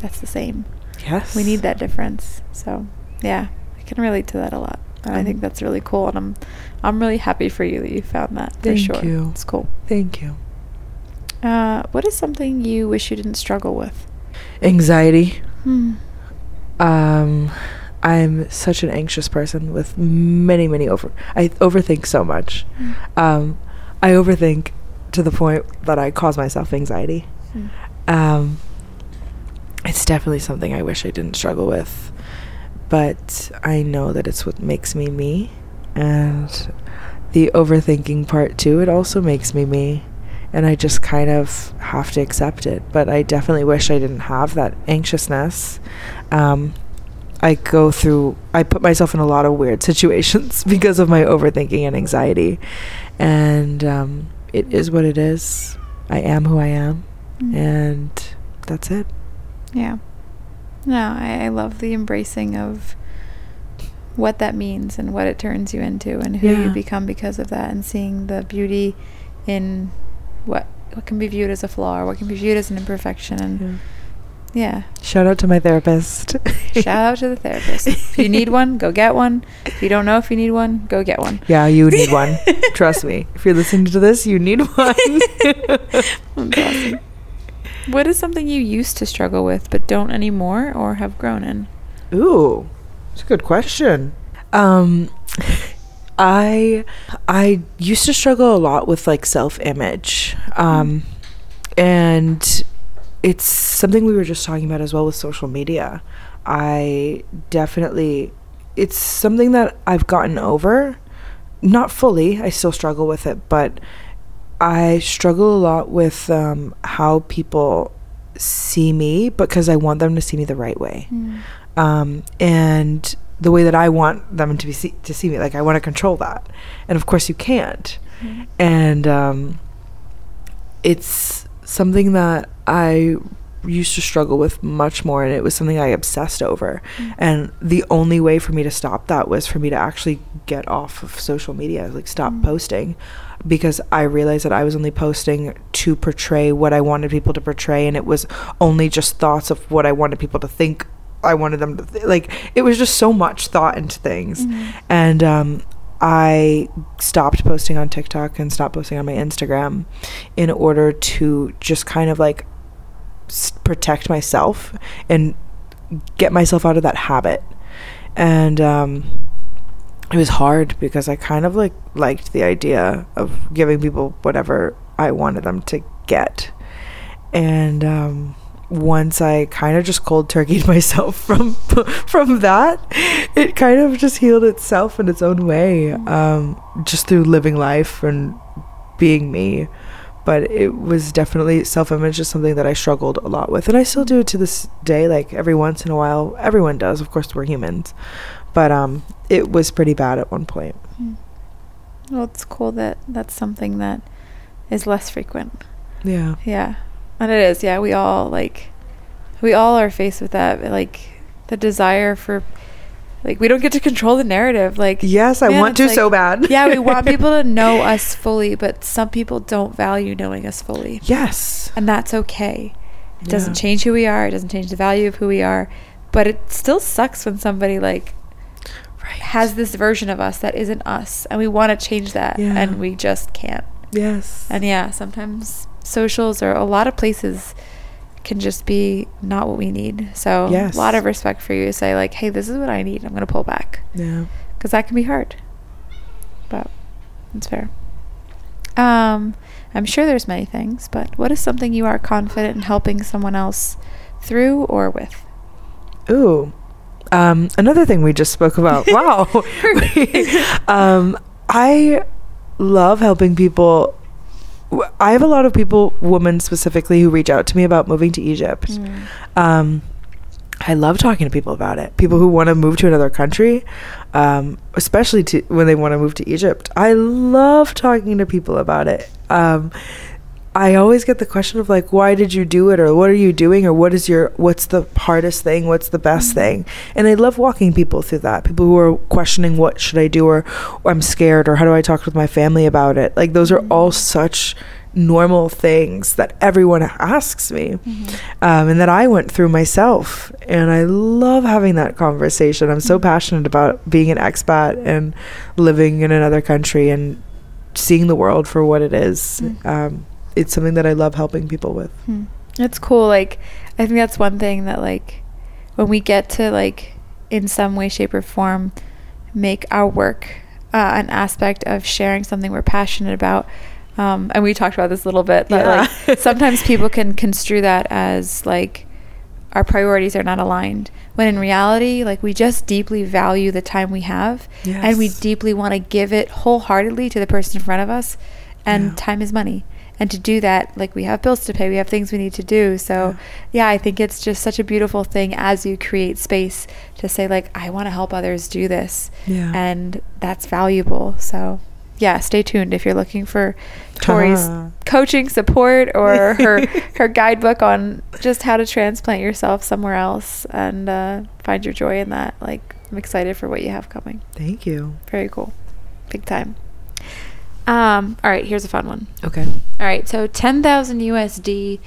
A: that's the same.
B: Yes.
A: We need that difference. So, yeah, I can relate to that a lot. And I think
B: Um,
A: that's really cool. And I'm, I'm really happy for you that you found that. For
B: Thank
A: sure.
B: you.
A: It's cool.
B: Thank you.
A: Uh, what is something you wish you didn't struggle with?
B: Anxiety.
A: Hmm.
B: Um, I'm such an anxious person with many, many over. I overthink so much.
A: Mm.
B: Um, I overthink to the point that I cause myself anxiety.
A: Hmm.
B: Um, it's definitely something I wish I didn't struggle with, but I know that it's what makes me me, and the overthinking part too. It also makes me me, and I just kind of have to accept it. But I definitely wish I didn't have that anxiousness. Um, I go through. I put myself in a lot of weird situations because of my overthinking and anxiety, and um, it is what it is. I am who I am,
A: Mm.
B: and that's it.
A: Yeah. No, I, I love the embracing of what that means and what it turns you into and who you become because of that and seeing the beauty in what what can be viewed as a flaw or what can be viewed as an imperfection and yeah.
B: Shout out to my therapist.
A: Shout out to the therapist. If you need one, go get one. If you don't know if you need one, go get one.
B: Yeah, you need one. Trust me. If you're listening to this, you need one.
A: Awesome. What is something you used to struggle with but don't anymore or have grown in?
B: Ooh, it's a good question. Um, I I used to struggle a lot with like self image, um, and it's something we were just talking about as well with social media. I definitely, it's something that I've gotten over, not fully. I still struggle with it, but I struggle a lot with um, how people see me because I want them to see me the right way um, and the way that I want them to be see- to see me. Like I want to control that, and of course you can't.
A: Mhm.
B: And um, it's something that I used to struggle with much more, and it was something I obsessed over.
A: Mm.
B: And the only way for me to stop that was for me to actually get off of social media, like stop
A: Mm.
B: posting, because I realized that I was only posting to portray what I wanted people to portray, and it was only just thoughts of what I wanted people to think. I wanted them to th- like. It was just so much thought into things,
A: Mhm.
B: and um, I stopped posting on TikTok and stopped posting on my Instagram in order to just kind of like protect myself and get myself out of that habit. And um, it was hard because I kind of like liked the idea of giving people whatever I wanted them to get. And um, once I kind of just cold turkeyed myself from from that, it kind of just healed itself in its own way, um, just through living life and being me. But it was definitely self image is something that I struggled a lot with, and I still do to this day. Like every once in a while, everyone does. Of course, we're humans, but um, it was pretty bad at one point.
A: Mm. Well, it's cool that that's something that is less frequent.
B: Yeah.
A: Yeah. And it is. Yeah, we all like we all are faced with that like the desire for like we don't get to control the narrative. Like
B: Yes, I want to
A: it's
B: so bad.
A: yeah, we want people to know us fully, but some people don't value knowing us fully.
B: Yes.
A: And that's okay. It doesn't change who we are, it doesn't change the value of who we are, but it still sucks when somebody like
B: Right.
A: has this version of us that isn't us and we want to change that
B: Yeah.
A: and we just can't.
B: Yes.
A: And yeah, sometimes socials or a lot of places can just be not what we need. So
B: Yes.
A: a lot of respect for you to say like, "Hey, this is what I need. I'm going to pull back."
B: yeah.
A: Cuz that can be hard. But it's fair. Um I'm sure there's many things, but what is something you are confident in helping someone else through or with?
B: Ooh. Um, another thing we just spoke about. Wow. um, I love helping people. I have a lot of people, women specifically, who reach out to me about moving to Egypt.
A: Mm.
B: Um, I love talking to people about it. People who want to move to another country, um, especially to when they want to move to Egypt. I love talking to people about it. Um, I always get the question of like, why did you do it, or what are you doing, or what is your, what's the hardest thing, what's the best
A: Mm-hmm.
B: thing, and I love walking people through that. People who are questioning what should I do, or, or I'm scared, or how do I talk with my family about it. Like those are all such normal things that everyone asks me, um, and that I went through myself. And I love having that conversation. I'm so passionate about being an expat and living in another country and seeing the world for what it is.
A: Mm.
B: Um, it's something that I love helping people with.
A: Hmm. That's cool. Like, I think that's one thing that, like, when we get to, like, in some way, shape, or form, make our work uh, an aspect of sharing something we're passionate about. Um, and we talked about this a little bit, but
B: Yeah.
A: like sometimes people can construe that as like our priorities are not aligned. When in reality, like we just deeply value the time we have, and we deeply want to give it wholeheartedly to the person in front of us. And
B: Yeah.
A: time is money. And to do that, like we have bills to pay, we have things we need to do. So, yeah, I think it's just such a beautiful thing as you create space to say, like, I want to help others do this.
B: Yeah.
A: And that's valuable. So, yeah, stay tuned if you're looking for Tori's
B: Uh-huh.
A: coaching support or her her guidebook on just how to transplant yourself somewhere else and uh, find your joy in that. Like, I'm excited for what you have coming.
B: Thank you.
A: Very cool. Big time. Um, all right, here's a fun one.
B: Okay.
A: All right, so 10,000 USD,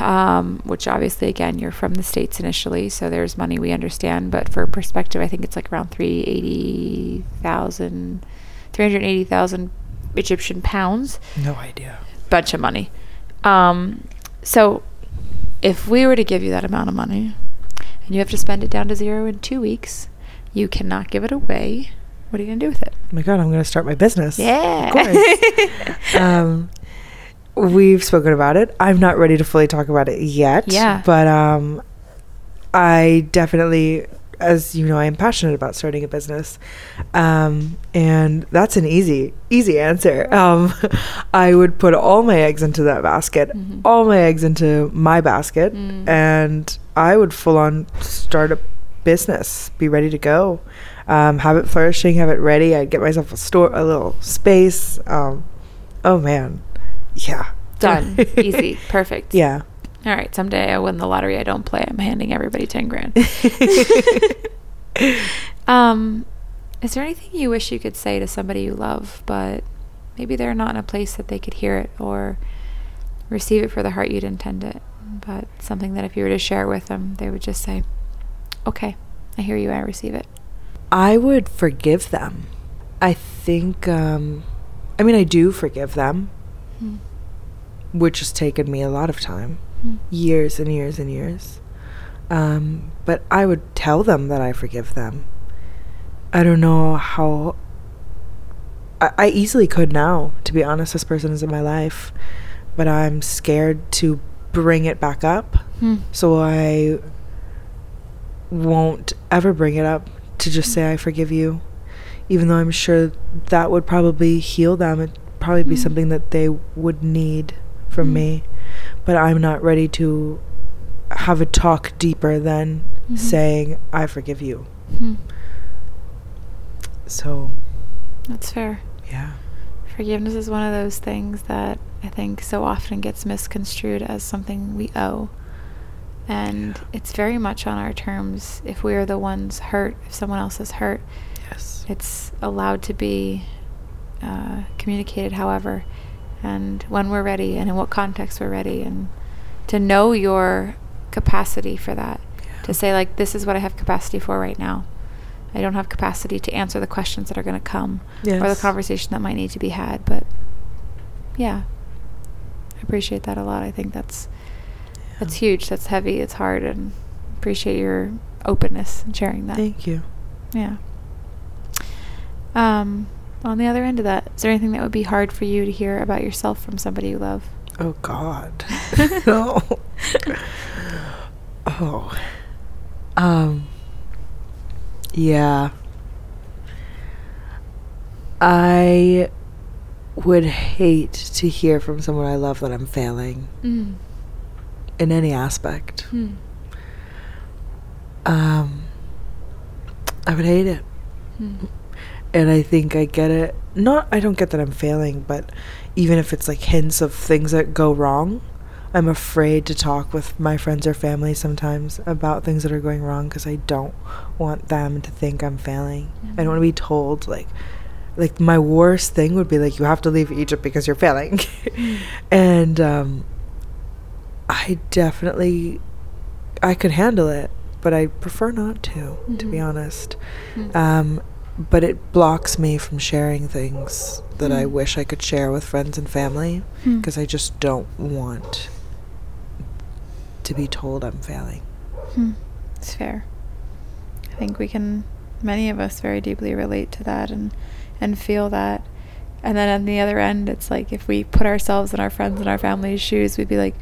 A: um, which obviously, again, you're from the States initially, so there's money we understand, but for perspective, I think it's like around 380,000, 380,000 Egyptian pounds.
B: No idea.
A: Bunch of money. Um, so if we were to give you that amount of money and you have to spend it down to zero in two weeks, you cannot give it away. What are you going to do with it?
B: Oh my God, I'm going to start my business.
A: Yeah.
B: Of course. um, we've spoken about it. I'm not ready to fully talk about it yet.
A: Yeah.
B: But um, I definitely, as you know, I am passionate about starting a business. Um, and that's an easy, easy answer. Um, I would put all my eggs into that basket,
A: Mhm.
B: all my eggs into my basket,
A: Mm.
B: and I would full on start a business, be ready to go. Um, have it flourishing, have it ready. I'd get myself a store, a little space. Um, oh man, yeah,
A: Done. Easy. Perfect.
B: Yeah.
A: All right. Someday I win the lottery. I don't play. I'm handing everybody 10 grand. um, is there anything you wish you could say to somebody you love, but maybe they're not in a place that they could hear it or receive it for the heart you'd intend it, but something that if you were to share with them, they would just say, okay, I hear you. I receive it.
B: I would forgive them. I think, um, I mean, I do forgive them,
A: Hmm.
B: which has taken me a lot of time
A: Hmm.
B: years and years and years. Um, but I would tell them that I forgive them. I don't know how. I, I easily could now, to be honest. This person is in my life, but I'm scared to bring it back up.
A: Hmm.
B: So I won't ever bring it up to just say I forgive you, even though I'm sure that would probably heal them. It'd probably be
A: Hmm.
B: something that they would need from
A: Hmm.
B: me, but I'm not ready to have a talk deeper than
A: Mhm.
B: saying I forgive you.
A: Hmm.
B: So
A: That's fair.
B: yeah,
A: Forgiveness is one of those things that I think so often gets misconstrued as something we owe. And
B: Yeah.
A: it's very much on our terms. If we are the ones hurt, if someone else is hurt,
B: yes,
A: it's allowed to be uh, communicated however. And when we're ready and in what context we're ready. And to know your capacity for that. To say like this is what i have capacity for right now. I don't have capacity to answer the questions that are going to come or the conversation that might need to be had. But yeah. I appreciate that a lot. I think that's that's huge that's heavy it's hard and appreciate your openness and sharing that
B: Thank you.
A: yeah. Um, on the other end of that, is there anything that would be hard for you to hear about yourself from somebody you love?
B: Oh God. no. Oh. Um. Yeah. I would hate to hear from someone I love that I'm failing
A: Mm.
B: In any aspect.
A: Hmm.
B: Um. I would hate it.
A: Hmm.
B: and I think I get it. Not, I don't get that I'm failing, but even if it's like hints of things that go wrong, I'm afraid to talk with my friends or family sometimes about things that are going wrong because I don't want them to think I'm failing. I don't want to be told like, like my worst thing would be like you have to leave Egypt because you're failing, and um, I definitely I could handle it, but I prefer not to, to be
A: Mhm.
B: honest.
A: Mm.
B: Um, but it blocks me from sharing things that I
A: Mm.
B: wish I could share with friends and family because I just don't want to be told I'm failing.
A: Hmm. It's fair. I think we can, many of us, very deeply relate to that and and feel that. And then on the other end, it's like if we put ourselves in our friends and our family's shoes, we'd be like,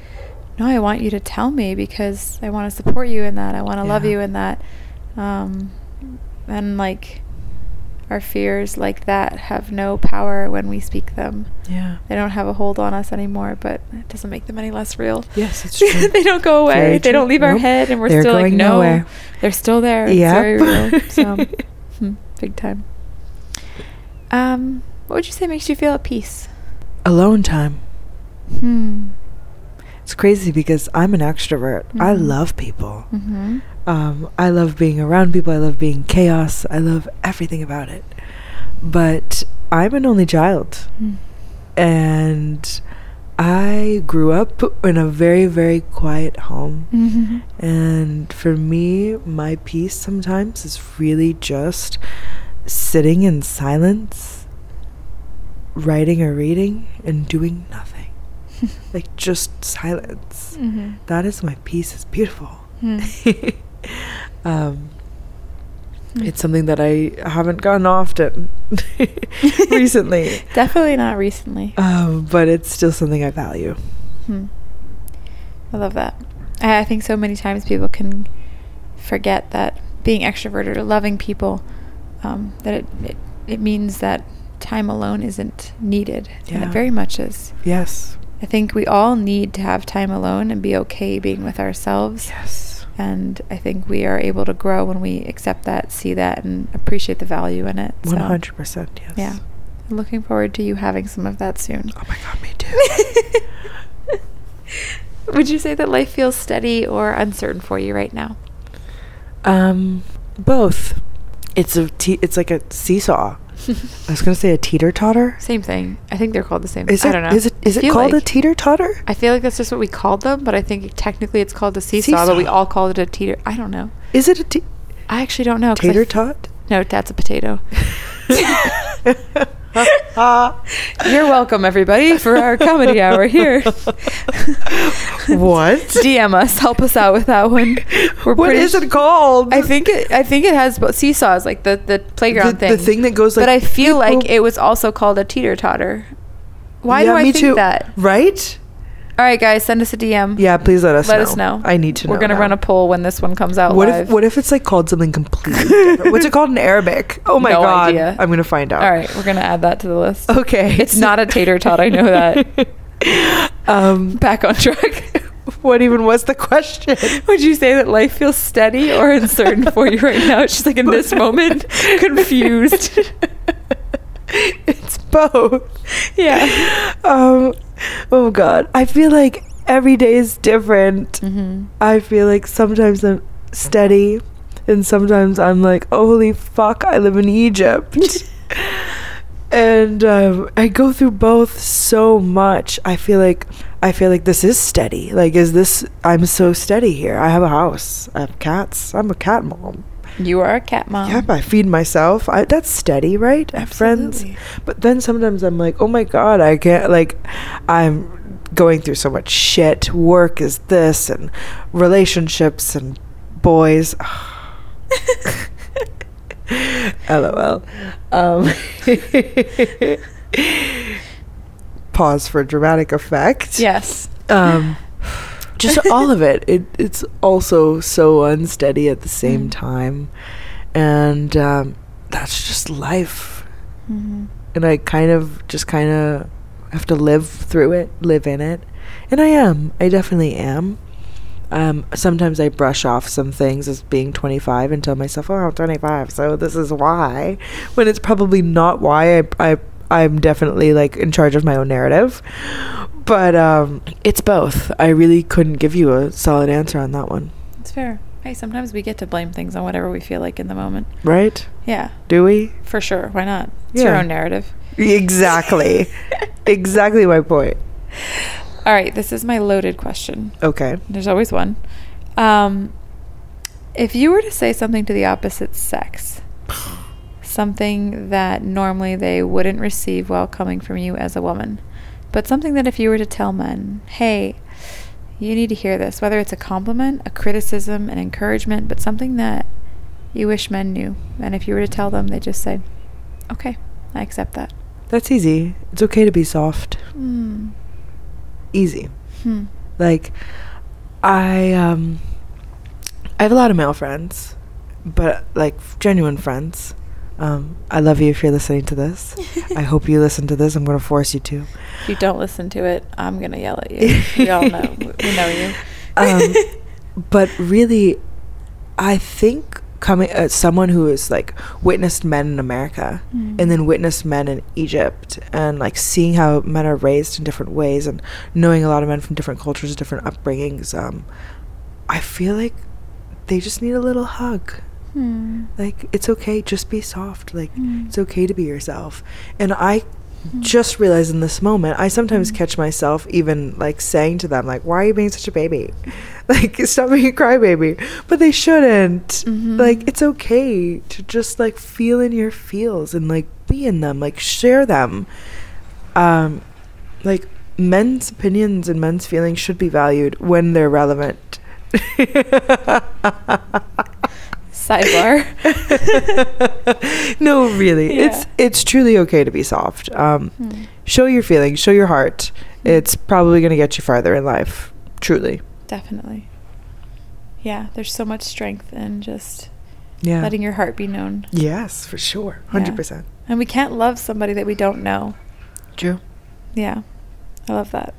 A: "No, I want you to tell me because I want to support you in that. I want to love you in that." Um, and like our fears like that have no power when we speak them.
B: Yeah.
A: They don't have a hold on us anymore, but it doesn't make them any less real.
B: Yes, it's true.
A: they don't go away.
B: Very
A: they
B: true.
A: don't leave our head, and we're
B: They're
A: still like, no,
B: nowhere.
A: they're still there. It's
B: Yep.
A: very real. So, hmm, big time. Um, what would you say makes you feel at peace?
B: Alone time.
A: Hmm.
B: It's crazy because I'm an extrovert. I
A: Mhm.
B: love people.
A: Mm-hmm.
B: Um, I love being around people. I love being chaos. I love everything about it. But I'm an only child. And I grew up in a very, very quiet home.
A: Mm-hmm.
B: And for me, my peace sometimes is really just sitting in silence, writing or reading, and doing nothing. like just silence.
A: Mm-hmm.
B: That is my peace. It's beautiful. um, it's something that I haven't gotten often recently,
A: Definitely not recently.
B: um, but it's still something I value.
A: Hmm. I love that. I, I think so many times people can forget that being extroverted or loving people, um, that it, it it means that time alone isn't needed, and
B: Yeah.
A: it very much is.
B: Yes.
A: I think we all need to have time alone and be okay being with ourselves.
B: Yes.
A: And I think we are able to grow when we accept that, see that, and appreciate the value in it.
B: One hundred percent. Yes.
A: Yeah. I'm looking forward to you having some of that soon.
B: Oh my god, me too.
A: Would you say that life feels steady or uncertain for you right now?
B: um, both. It's a te- it's like a seesaw. I was gonna say a teeter totter.
A: Same thing. I think they're called the same.
B: Is
A: I don't know.
B: Is it? Is it called
A: like-
B: a teeter totter?
A: I feel like that's just what we called them, but I think technically it's called a seesaw, but we all called it a teeter. I don't know.
B: Is it a te-
A: I actually don't know.
B: tater tot?
A: No, that's a potato. You're welcome, everybody, for our comedy hour here.
B: what?
A: DM us, help us out with that one. We're
B: What is it called?
A: I think it. I think it has seesaws, like the the playground
B: the,
A: thing.
B: the thing that goes like.
A: but I feel
B: beep,
A: like it was also called a teeter totter. Why
B: Yeah,
A: do I
B: me
A: think
B: too.
A: that?
B: Right?
A: All right, guys, send us a DM.
B: Yeah, please let us know.
A: Let
B: know.
A: us know.
B: I need to know.
A: We're gonna
B: now.
A: run a poll when this one comes out
B: What
A: live.
B: if what if it's like called something completely different? What's it called in Arabic? Oh my
A: No
B: god.
A: idea.
B: I'm gonna find out.
A: All right, we're gonna add that to the list.
B: Okay.
A: It's not a tater tot. I know that.
B: um
A: Back on track.
B: what even was the question?
A: Would you say that life feels steady or uncertain for you right now? Just like in this moment, confused.
B: it's both.
A: yeah.
B: Um oh god. I feel like every day is different.
A: Mm-hmm.
B: I feel like sometimes I'm steady and sometimes I'm like, holy fuck, I live in Egypt. and um, I go through both so much. I feel like I feel like this is steady. Like, is this? I'm so steady here. I have a house. I have cats. I'm a cat mom.
A: You are a cat mom.
B: yep, I feed myself. I, that's steady, right? I have friends. But then sometimes I'm like, oh my god, I can't. Like, I'm going through so much shit. Work is this, and relationships and boys. LOL. Um, pause for dramatic effect.
A: Yes.
B: Um, just all of it. It it's also so unsteady at the same
A: Mm.
B: time, and um, that's just life.
A: Mm-hmm.
B: And I kind of just kind of have to live through it, live in it, and I am. I definitely am. Um, sometimes I brush off some things as being 25 and tell myself, "Oh, I'm 25, so this is why," when it's probably not why. I, I I'm definitely like in charge of my own narrative, but um, it's both. I really couldn't give you a solid answer on that one.
A: It's fair. Hey, sometimes we get to blame things on whatever we feel like in the moment.
B: Right?
A: Yeah,
B: Do we?
A: for sure. Why not? It's your own narrative.
B: Exactly. exactly my point.
A: All right, this is my loaded question.
B: Okay.
A: There's always one. Um, if you were to say something to the opposite sex, something that normally they wouldn't receive while coming from you as a woman, but something that if you were to tell men, hey, you need to hear this, whether it's a compliment, a criticism, an encouragement, but something that you wish men knew. And if you were to tell them, they just say, okay, I accept that.
B: That's easy. It's okay to be soft.
A: Mm.
B: Easy.
A: Hmm.
B: Like I um I have a lot of male friends, but like genuine friends. Um, I love you if you're listening to this. I hope you listen to this. I'm going to force you to.
A: If you don't listen to it, I'm going to yell at you. We all know. We know you.
B: Um, but really, I think coming as someone who has like witnessed men in America
A: Mm.
B: and then witnessed men in Egypt and like seeing how men are raised in different ways and knowing a lot of men from different cultures, different upbringings, um, I feel like they just need a little hug.
A: Hmm.
B: Like it's okay, just be soft. Like
A: Mm.
B: it's okay to be yourself. And I
A: Mm.
B: just realized in this moment, I sometimes
A: Mm.
B: catch myself even like saying to them, like, "Why are you being such a baby? Like, stop being a crybaby." But they shouldn't.
A: Mhm.
B: Like, it's okay to just like feel in your feels and like be in them, like share them. Um, like men's opinions and men's feelings should be valued when they're relevant.
A: Sidebar.
B: no, really, it's
A: Yeah.
B: it's truly okay to be soft. Um,
A: Hmm.
B: show your feelings, show your heart.
A: Mm.
B: It's probably going to get you farther in life. Truly.
A: Definitely. Yeah, there's so much strength in just
B: Yeah.
A: letting your heart be known.
B: yes, for sure.
A: Yeah.
B: 100%.
A: And we can't love somebody that we don't know.
B: True.
A: Yeah. I love that.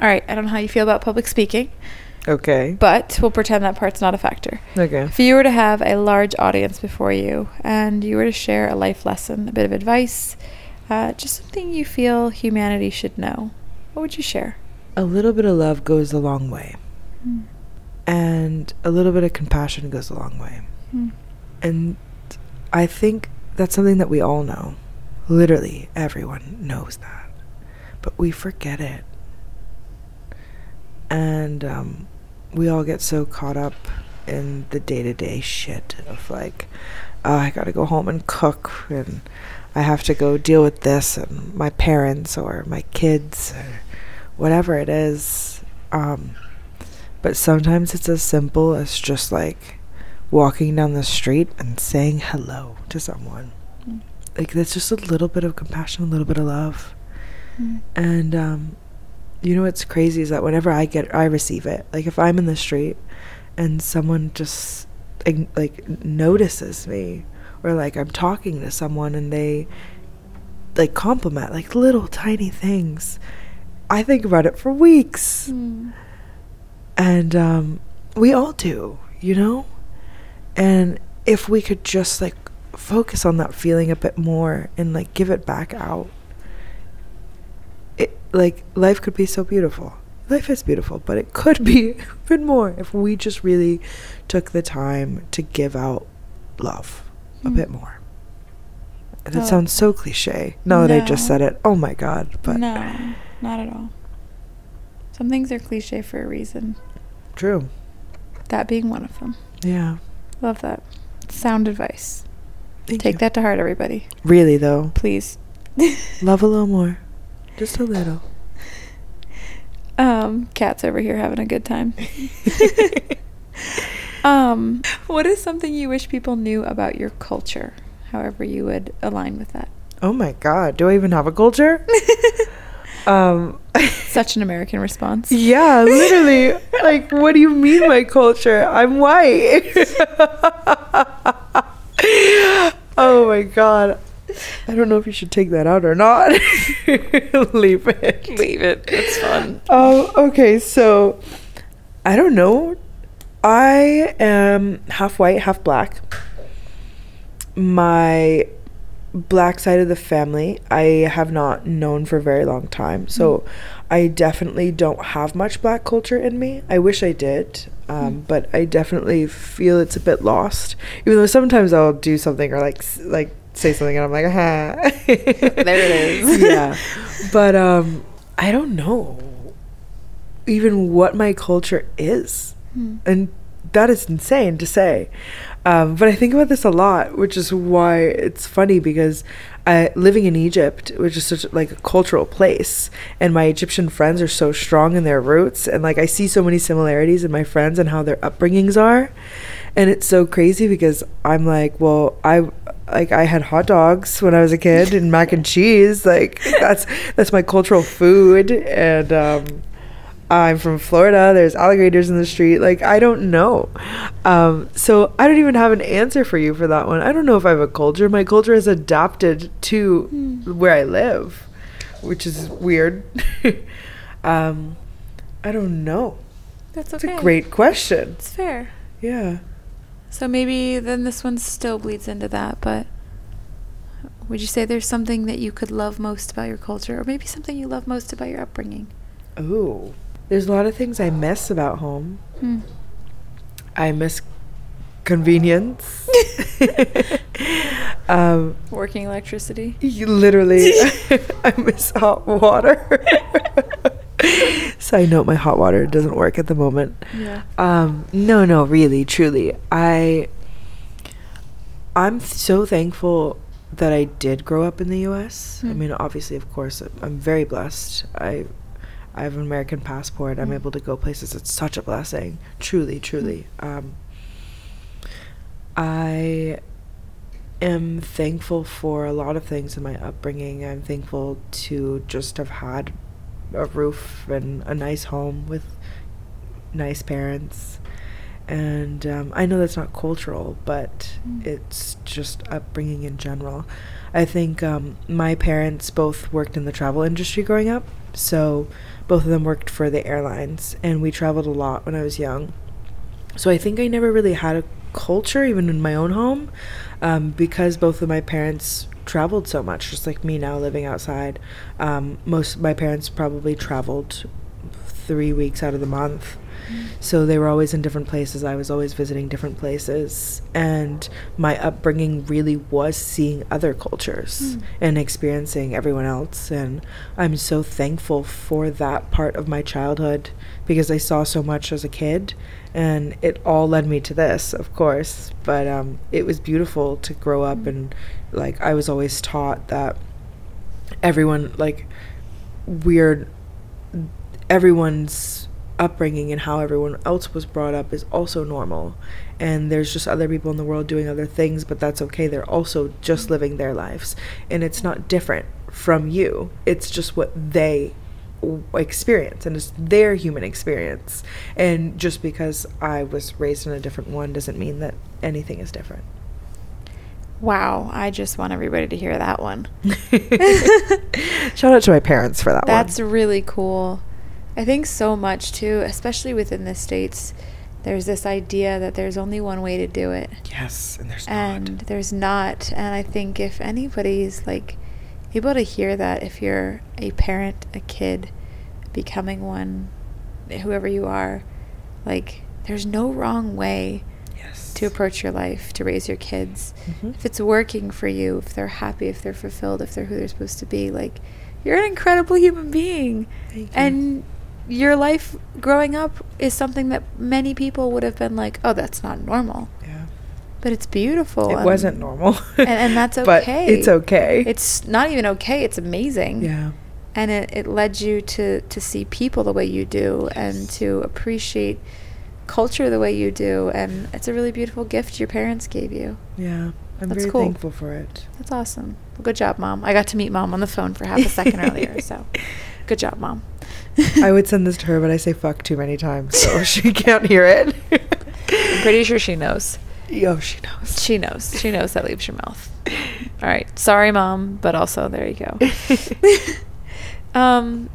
A: All right, I don't know how you feel about public speaking,
B: Okay.
A: but we'll pretend that part's not a factor.
B: okay.
A: If you were to have a large audience before you and you were to share a life lesson, a bit of advice, uh, just something you feel humanity should know, what would you share?
B: A little bit of love goes a long way.
A: Mm.
B: And a little bit of compassion goes a long way.
A: Mm.
B: And I think that's something that we all know. Literally, everyone knows that. But we forget it. And um, we all get so caught up in the day to day shit of like, oh, I gotta go home and cook, and I have to go deal with this, and my parents or my kids, or whatever it is. Um, but sometimes it's as simple as just like walking down the street and saying hello to someone.
A: Mm.
B: Like that's just a little bit of compassion, a little bit of love.
A: Mm.
B: And um, you know what's crazy is that whenever I get, I receive it. Like if I'm in the street and someone just like, notices me, or like I'm talking to someone and they like compliment like little tiny things, I think about it for weeks
A: Mm.
B: and um, we all do, you know. And if we could just like focus on that feeling a bit more and like give it back out, like life could be so beautiful. Life is beautiful, but it could be even more if we just really took the time to give out love a
A: Mm.
B: bit more. And That
A: Oh.
B: sounds so cliche. Now that I just said it, oh my god! But
A: no, not at all. Some things are cliche for a reason.
B: true,
A: That being one of them.
B: yeah.
A: Love that. Sound advice.
B: Thank
A: Take
B: you.
A: that to heart, everybody.
B: Really though,
A: Please.
B: Love a little more. Just a little.
A: Um, cat's over here having a good time. um, what is something you wish people knew about your culture? However, you would align with that.
B: Oh my god, do I even have a culture? um
A: Such an American response.
B: Yeah, literally. like what do you mean my culture? I'm white. oh my god. I don't know if you should take that out or not. Leave it.
A: Leave it. It's fun.
B: Um, okay, so I don't know. I am half white, half black. My black side of the family I have not known for a very long time. So
A: Mm.
B: I definitely don't have much black culture in me. I wish I did. Um,
A: Mm.
B: but I definitely feel it's a bit lost. Even though sometimes I'll do something or like like say something and I'm like, aha.
A: There it is.
B: yeah. But um I don't know even what my culture is.
A: Hmm.
B: And that is insane to say. Um, but I think about this a lot, which is why it's funny because I, living in Egypt, which is such like a cultural place, and my Egyptian friends are so strong in their roots, and like I see so many similarities in my friends and how their upbringings are, and it's so crazy because I'm like, well, I like I had hot dogs when I was a kid and mac and cheese, like that's that's my cultural food, and um, I'm from Florida. There's alligators in the street. Like I don't know. Um, so I don't even have an answer for you for that one. I don't know if I have a culture. My culture has adapted to
A: Hmm.
B: where I live, which is weird. um, I don't know.
A: That's
B: It's
A: okay.
B: a great question.
A: It's fair.
B: Yeah.
A: So maybe then this one still bleeds into that, but would you say there's something that you could love most about your culture, or maybe something you love most about your upbringing?
B: Ooh. There's a lot of things I miss about home.
A: Hmm.
B: I miss convenience. um,
A: Working electricity.
B: You literally, I miss hot water. Side note: My hot water doesn't work at the moment.
A: Yeah.
B: Um, no, no, really, truly, I, I'm so thankful that I did grow up in the U.S. I
A: Hmm.
B: mean, obviously, of course, I'm very blessed. I, I have an American passport. I'm
A: Hmm.
B: able to go places. It's such a blessing. Truly, truly. Um, I am thankful for a lot of things in my upbringing. I'm thankful to just have had a roof and a nice home with nice parents. And um, I know that's not cultural, but
A: Mm.
B: it's just upbringing in general. I think um, my parents both worked in the travel industry growing up. So both of them worked for the airlines, and we traveled a lot when I was young. So I think I never really had a culture, even in my own home, um, because both of my parents traveled so much, just like me now living outside. Um, most my parents probably traveled three weeks out of the month. So they were always in different places. I was always visiting different places. And my upbringing really was seeing other cultures
A: Mm.
B: and experiencing everyone else. And I'm so thankful for that part of my childhood because I saw so much as a kid. And it all led me to this, of course. But um, it was beautiful to grow up and, like, I was always taught that everyone, like, weird everyone's upbringing and how everyone else was brought up is also normal. And there's just other people in the world doing other things but that's okay. They're also just living their lives. And it's not different from you. It's just what they experience and it's their human experience and just because i was raised in a different one doesn't mean that anything is different
A: Wow, I just want everybody to hear that one.
B: shout out to my parents for that
A: That's
B: one
A: really cool. I think so much too, especially within the states. There's this idea that there's only one way to do it,
B: yes and there's
A: and
B: not
A: there's not. And I think if anybody's like able to hear that, if you're a parent, a kid, becoming one, whoever you are, like there's no wrong way
B: yes
A: to approach your life, to raise your kids.
B: Mhm.
A: If it's working for you, if they're happy, if they're fulfilled, if they're who they're supposed to be, like you're an incredible human being.
B: You.
A: And your life growing up is something that many people would have been like, "Oh, that's not normal." But it's beautiful.
B: It wasn't normal.
A: and, and that's okay.
B: But it's okay.
A: It's not even okay. It's amazing.
B: yeah.
A: And it, it led you to, to see people the way you do and to appreciate culture the way you do. And it's a really beautiful gift your parents gave you.
B: Yeah. I'm
A: That's
B: very
A: cool.
B: thankful for it.
A: That's awesome. Well, good job, mom. I got to meet mom on the phone for half a second earlier. So good job, mom.
B: I would send this to her, but I say fuck too many times, so she can't hear it.
A: I'm pretty sure she knows.
B: Yo, she knows.
A: She knows. She knows that leaves your mouth. All right. Sorry, mom, but also there you go. um,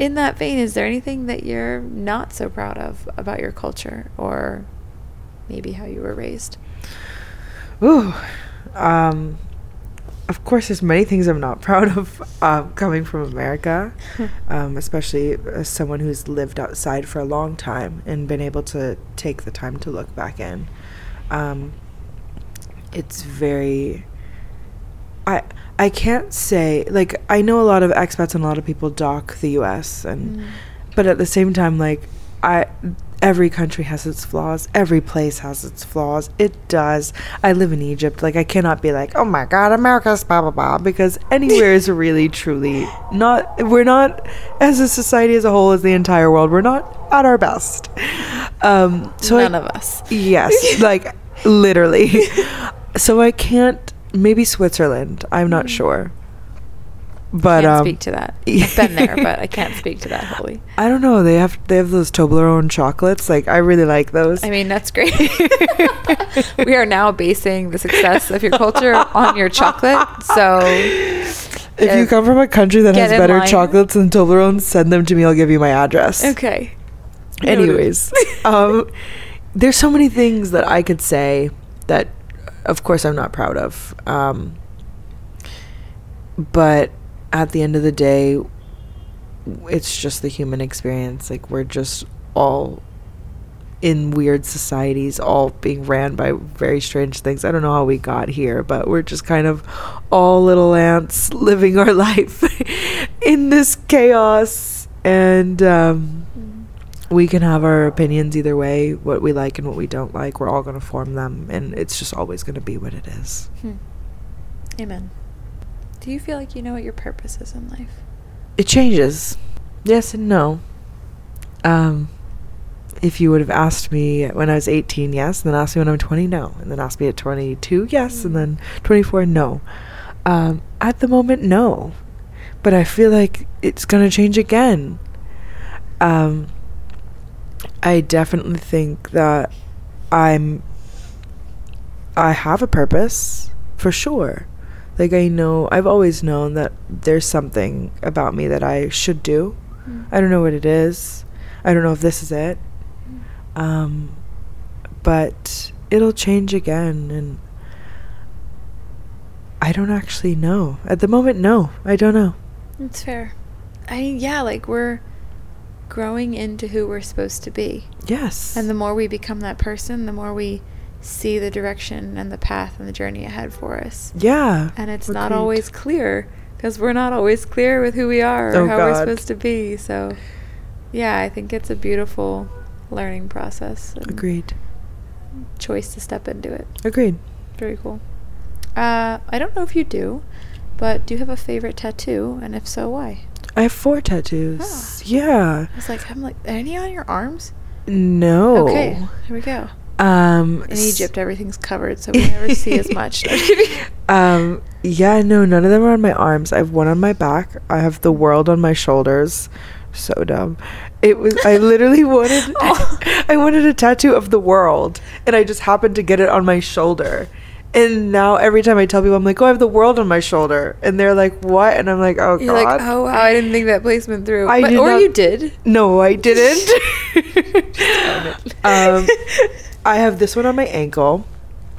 A: in that vein, is there anything that you're not so proud of about your culture or maybe how you were raised?
B: Ooh, um, of course, there's many things I'm not proud of um, coming from America, um, especially as someone who's lived outside for a long time and been able to take the time to look back in. Um, it's very. I I can't say like I know a lot of expats and a lot of people dock the U.S. and,
A: Mm.
B: but at the same time, like I every country has its flaws. Every place has its flaws. It does. I live in Egypt. Like I cannot be like, oh my God, America's blah blah blah, because anywhere is really truly not. We're not as a society as a whole, as the entire world. We're not at our best. Um, so
A: None
B: I,
A: of us.
B: Yes, like literally. so I can't. Maybe Switzerland. I'm not sure. But
A: can't
B: um,
A: speak to that. I've been there, but I can't speak to that wholly.
B: I don't know. They have they have those Toblerone chocolates. Like I really like those.
A: I mean, that's great. we are now basing the success of your culture on your chocolate. So,
B: if you come from a country that has better
A: line.
B: chocolates than Toblerone, send them to me. I'll give you my address.
A: okay.
B: Anyways, um, there's so many things that I could say that, of course, I'm not proud of. Um, but at the end of the day, it's just the human experience. Like we're just all in weird societies, all being ran by very strange things. I don't know how we got here, but we're just kind of all little ants living our life in this chaos. And um, we can have our opinions either way, what we like and what we don't like. We're all going to form them, and it's just always going to be what it is.
A: Hmm. Amen. Do you feel like you know what your purpose is in life?
B: It changes. Yes and no. Um, if you would have asked me when I was 18, yes, and then asked me when I'm 20, no, and then asked me at 22, yes, and then 24, no. Um, at the moment, no. But I feel like it's going to change again. Um, I definitely think that I'm. I have a purpose, for sure. Like, I know, I've always known that there's something about me that I should do. I don't know what it is. I don't know if this is it. Um, but it'll change again, and I don't actually know. At the moment, no, I don't know.
A: It's fair. I yeah, like we're growing into who we're supposed to be.
B: Yes.
A: And the more we become that person, the more we see the direction and the path and the journey ahead for us.
B: yeah.
A: And it's not
B: agreed.
A: always clear because we're not always clear with who we are or
B: Oh,
A: how we're supposed to be. So, yeah, I think it's a beautiful learning process.
B: Agreed.
A: Choice to step into it.
B: Agreed.
A: Very cool. Uh, I don't know if you do, but do you have a favorite tattoo? And if so, why?
B: I have four tattoos.
A: Ah.
B: Yeah.
A: I was like, I'm like, any on your arms?
B: No.
A: Okay, here we go.
B: Um.
A: In Egypt, everything's covered, so we never see as much. No, I'm kidding.
B: Um, yeah, no, none of them are on my arms. I have one on my back. I have the world on my shoulders. So dumb. It was. I literally wanted.
A: Oh.
B: I wanted a tattoo of the world, and I just happened to get it on my shoulder. And now every time I tell people, I'm like, "Oh, I have the world on my shoulder," and they're like, "What?" And I'm like, "Oh
A: You're
B: God."
A: like, oh wow, I didn't think that placement through.
B: I
A: But-
B: did
A: or
B: not-
A: you did.
B: No, I didn't. um, I have this one on my ankle.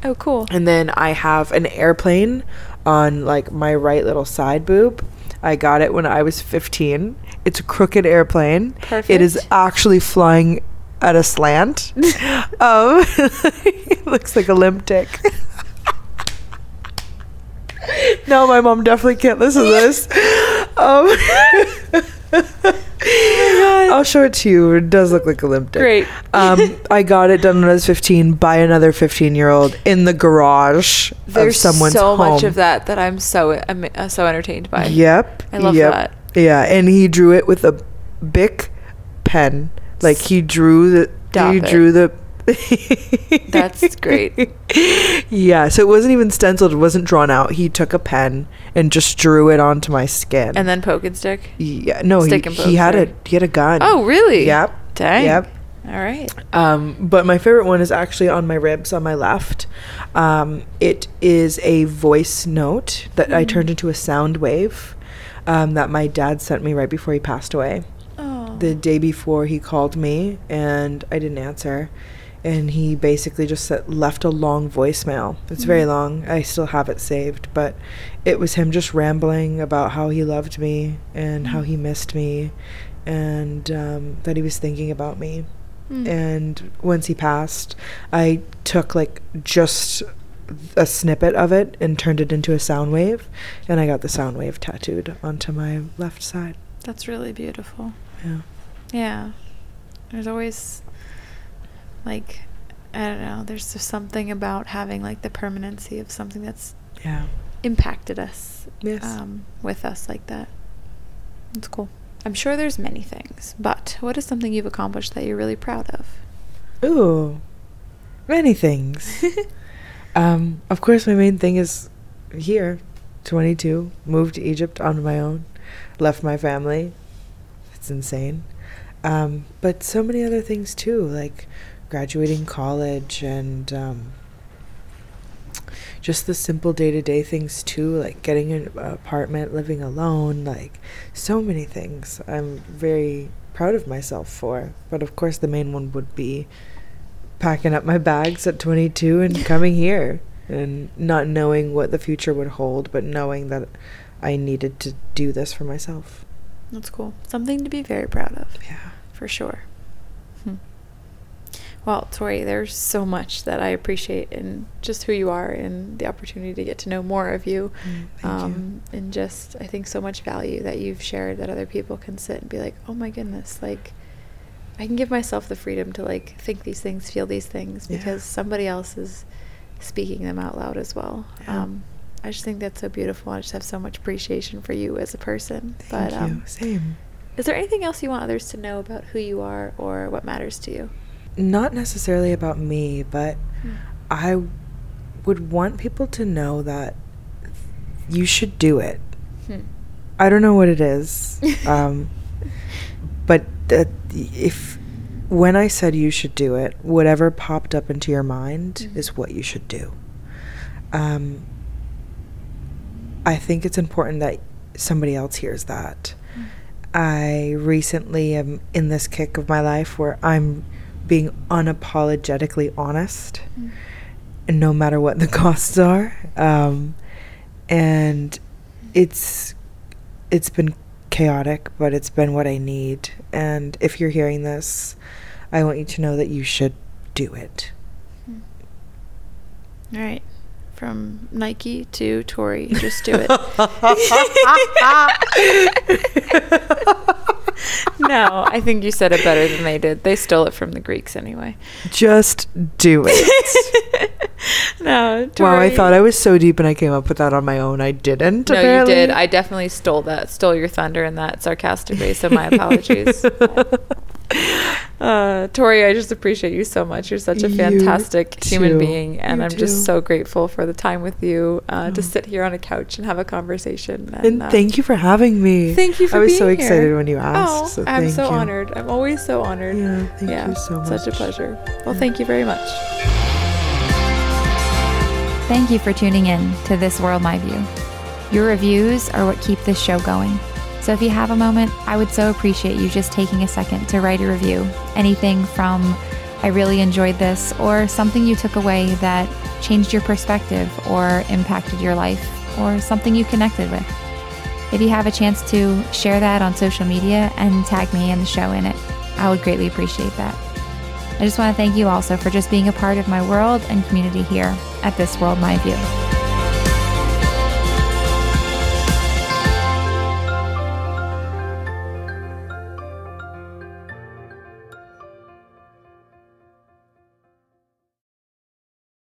A: Oh, cool.
B: And then I have an airplane on like my right little side boob. I got it when I was 15. It's a crooked airplane. Perfect. It is actually flying at a slant. um, it looks like a limp dick. no, my mom definitely can't listen to this. Um, I'll show it to you. It does look like a limp dick.
A: Great.
B: Um, I got it done when I was 15 by another 15 year old in the garage
A: There's
B: of someone's
A: so
B: home.
A: much of that that I'm so I'm uh, so entertained by.
B: Yep.
A: I love
B: yep.
A: that.
B: Yeah, and he drew it with a Bic pen. Like he drew the
A: Stop
B: he
A: it.
B: drew the
A: That's great.
B: Yeah, so it wasn't even stenciled, it wasn't drawn out. He took a pen and just drew it onto my skin.
A: And then poke and stick.
B: yeah, no, he,
A: Stick and
B: he
A: poke,
B: had a he had a gun.
A: Oh, really?
B: Yep.
A: Dang.
B: Yep.
A: All right.
B: Um, but my favorite one is actually on my ribs on my left. Um, it is a voice note that I
A: Mm.
B: turned into a sound wave um, that my dad sent me right before he passed away. the day before he called me and I didn't answer. And he basically just said, left a long voicemail. It's very
A: Mm.
B: long. I still have it saved, but it was him just rambling about how he loved me and how
A: Mm.
B: he missed me and um, that he was thinking about me.
A: Mm.
B: And once he passed, I took like just a snippet of it and turned it into a sound wave, and I got the sound wave tattooed onto my left side.
A: That's really beautiful.
B: Yeah.
A: Yeah. There's always like I don't know, there's just something about having like the permanency of something that's
B: Yeah.
A: impacted us
B: Yes.
A: um, with us like that. It's cool. I'm sure there's many things, but what is something you've accomplished that you're really proud of?
B: Ooh, many things. um, of course, my main thing is here, 22, moved to Egypt on my own, left my family. It's insane. Um, but so many other things too, like graduating college and um, just the simple day to day things too, like getting an apartment, living alone, like so many things. I'm very proud of myself for. But of course, the main one would be packing up my bags at 22 and coming here and not knowing what the future would hold, but knowing that I needed to do this for myself.
A: That's cool. Something to be very proud of.
B: Yeah.
A: for sure. Well, Tori, there's so much that I appreciate in just who you are and the opportunity to get to know more of you.
B: Mm, thank you.
A: um, And just, I think, so much value that you've shared that other people can sit and be like, oh my goodness, like, I can give myself the freedom to, like, think these things, feel these things,
B: Yeah.
A: because somebody else is speaking them out loud as well.
B: Yeah.
A: Um, I just think that's so beautiful. I just have so much appreciation for you as a person.
B: Thank
A: but,
B: you.
A: Um,
B: Same.
A: is there anything else you want others to know about who you are or what matters to you?
B: Not necessarily about me, but
A: Hmm.
B: I would want people to know that you should do it.
A: Hmm.
B: I don't know what it is, um, but that if when I said you should do it, whatever popped up into your mind
A: Mhm.
B: is what you should do. Um, I think it's important that somebody else hears that.
A: Mm.
B: I recently am in this kick of my life where I'm being unapologetically honest,
A: Mm.
B: and no matter what the costs are. Um, and it's it's been chaotic, but it's been what I need. And if you're hearing this, I want you to know that you should do it.
A: Hmm. All right. From Nike to Tori, just do it. no, I think you said it better than they did. They stole it from the Greeks anyway.
B: Just do it.
A: no, Tori.
B: wow, I thought I was so deep and I came up with that on my own. I didn't.
A: No,
B: apparently.
A: you did. I definitely stole that. Stole your thunder in that sarcastic way. So my apologies. Uh, Tori, I just appreciate you so much. You're such a
B: You
A: fantastic human
B: too.
A: being, and
B: You
A: I'm
B: too.
A: just so grateful for the time with you uh, to
B: Oh.
A: sit here on a couch and have a conversation.
B: And
A: uh,
B: thank you for having me.
A: Thank you for
B: I was so
A: here.
B: excited when you asked.
A: Oh,
B: so
A: I'm so
B: you.
A: honored. I'm always so honored.
B: Yeah, thank
A: yeah,
B: you so much.
A: such a pleasure. Well,
B: Yeah.
A: thank you very much.
C: Thank you for tuning in to This World My View. Your reviews are what keep this show going. So if you have a moment, I would so appreciate you just taking a second to write a review. Anything from I really enjoyed this or something you took away that changed your perspective or impacted your life or something you connected with. If you have a chance to share that on social media and tag me and the show in it, I would greatly appreciate that. I just want to thank you also for just being a part of my world and community here at This World My View.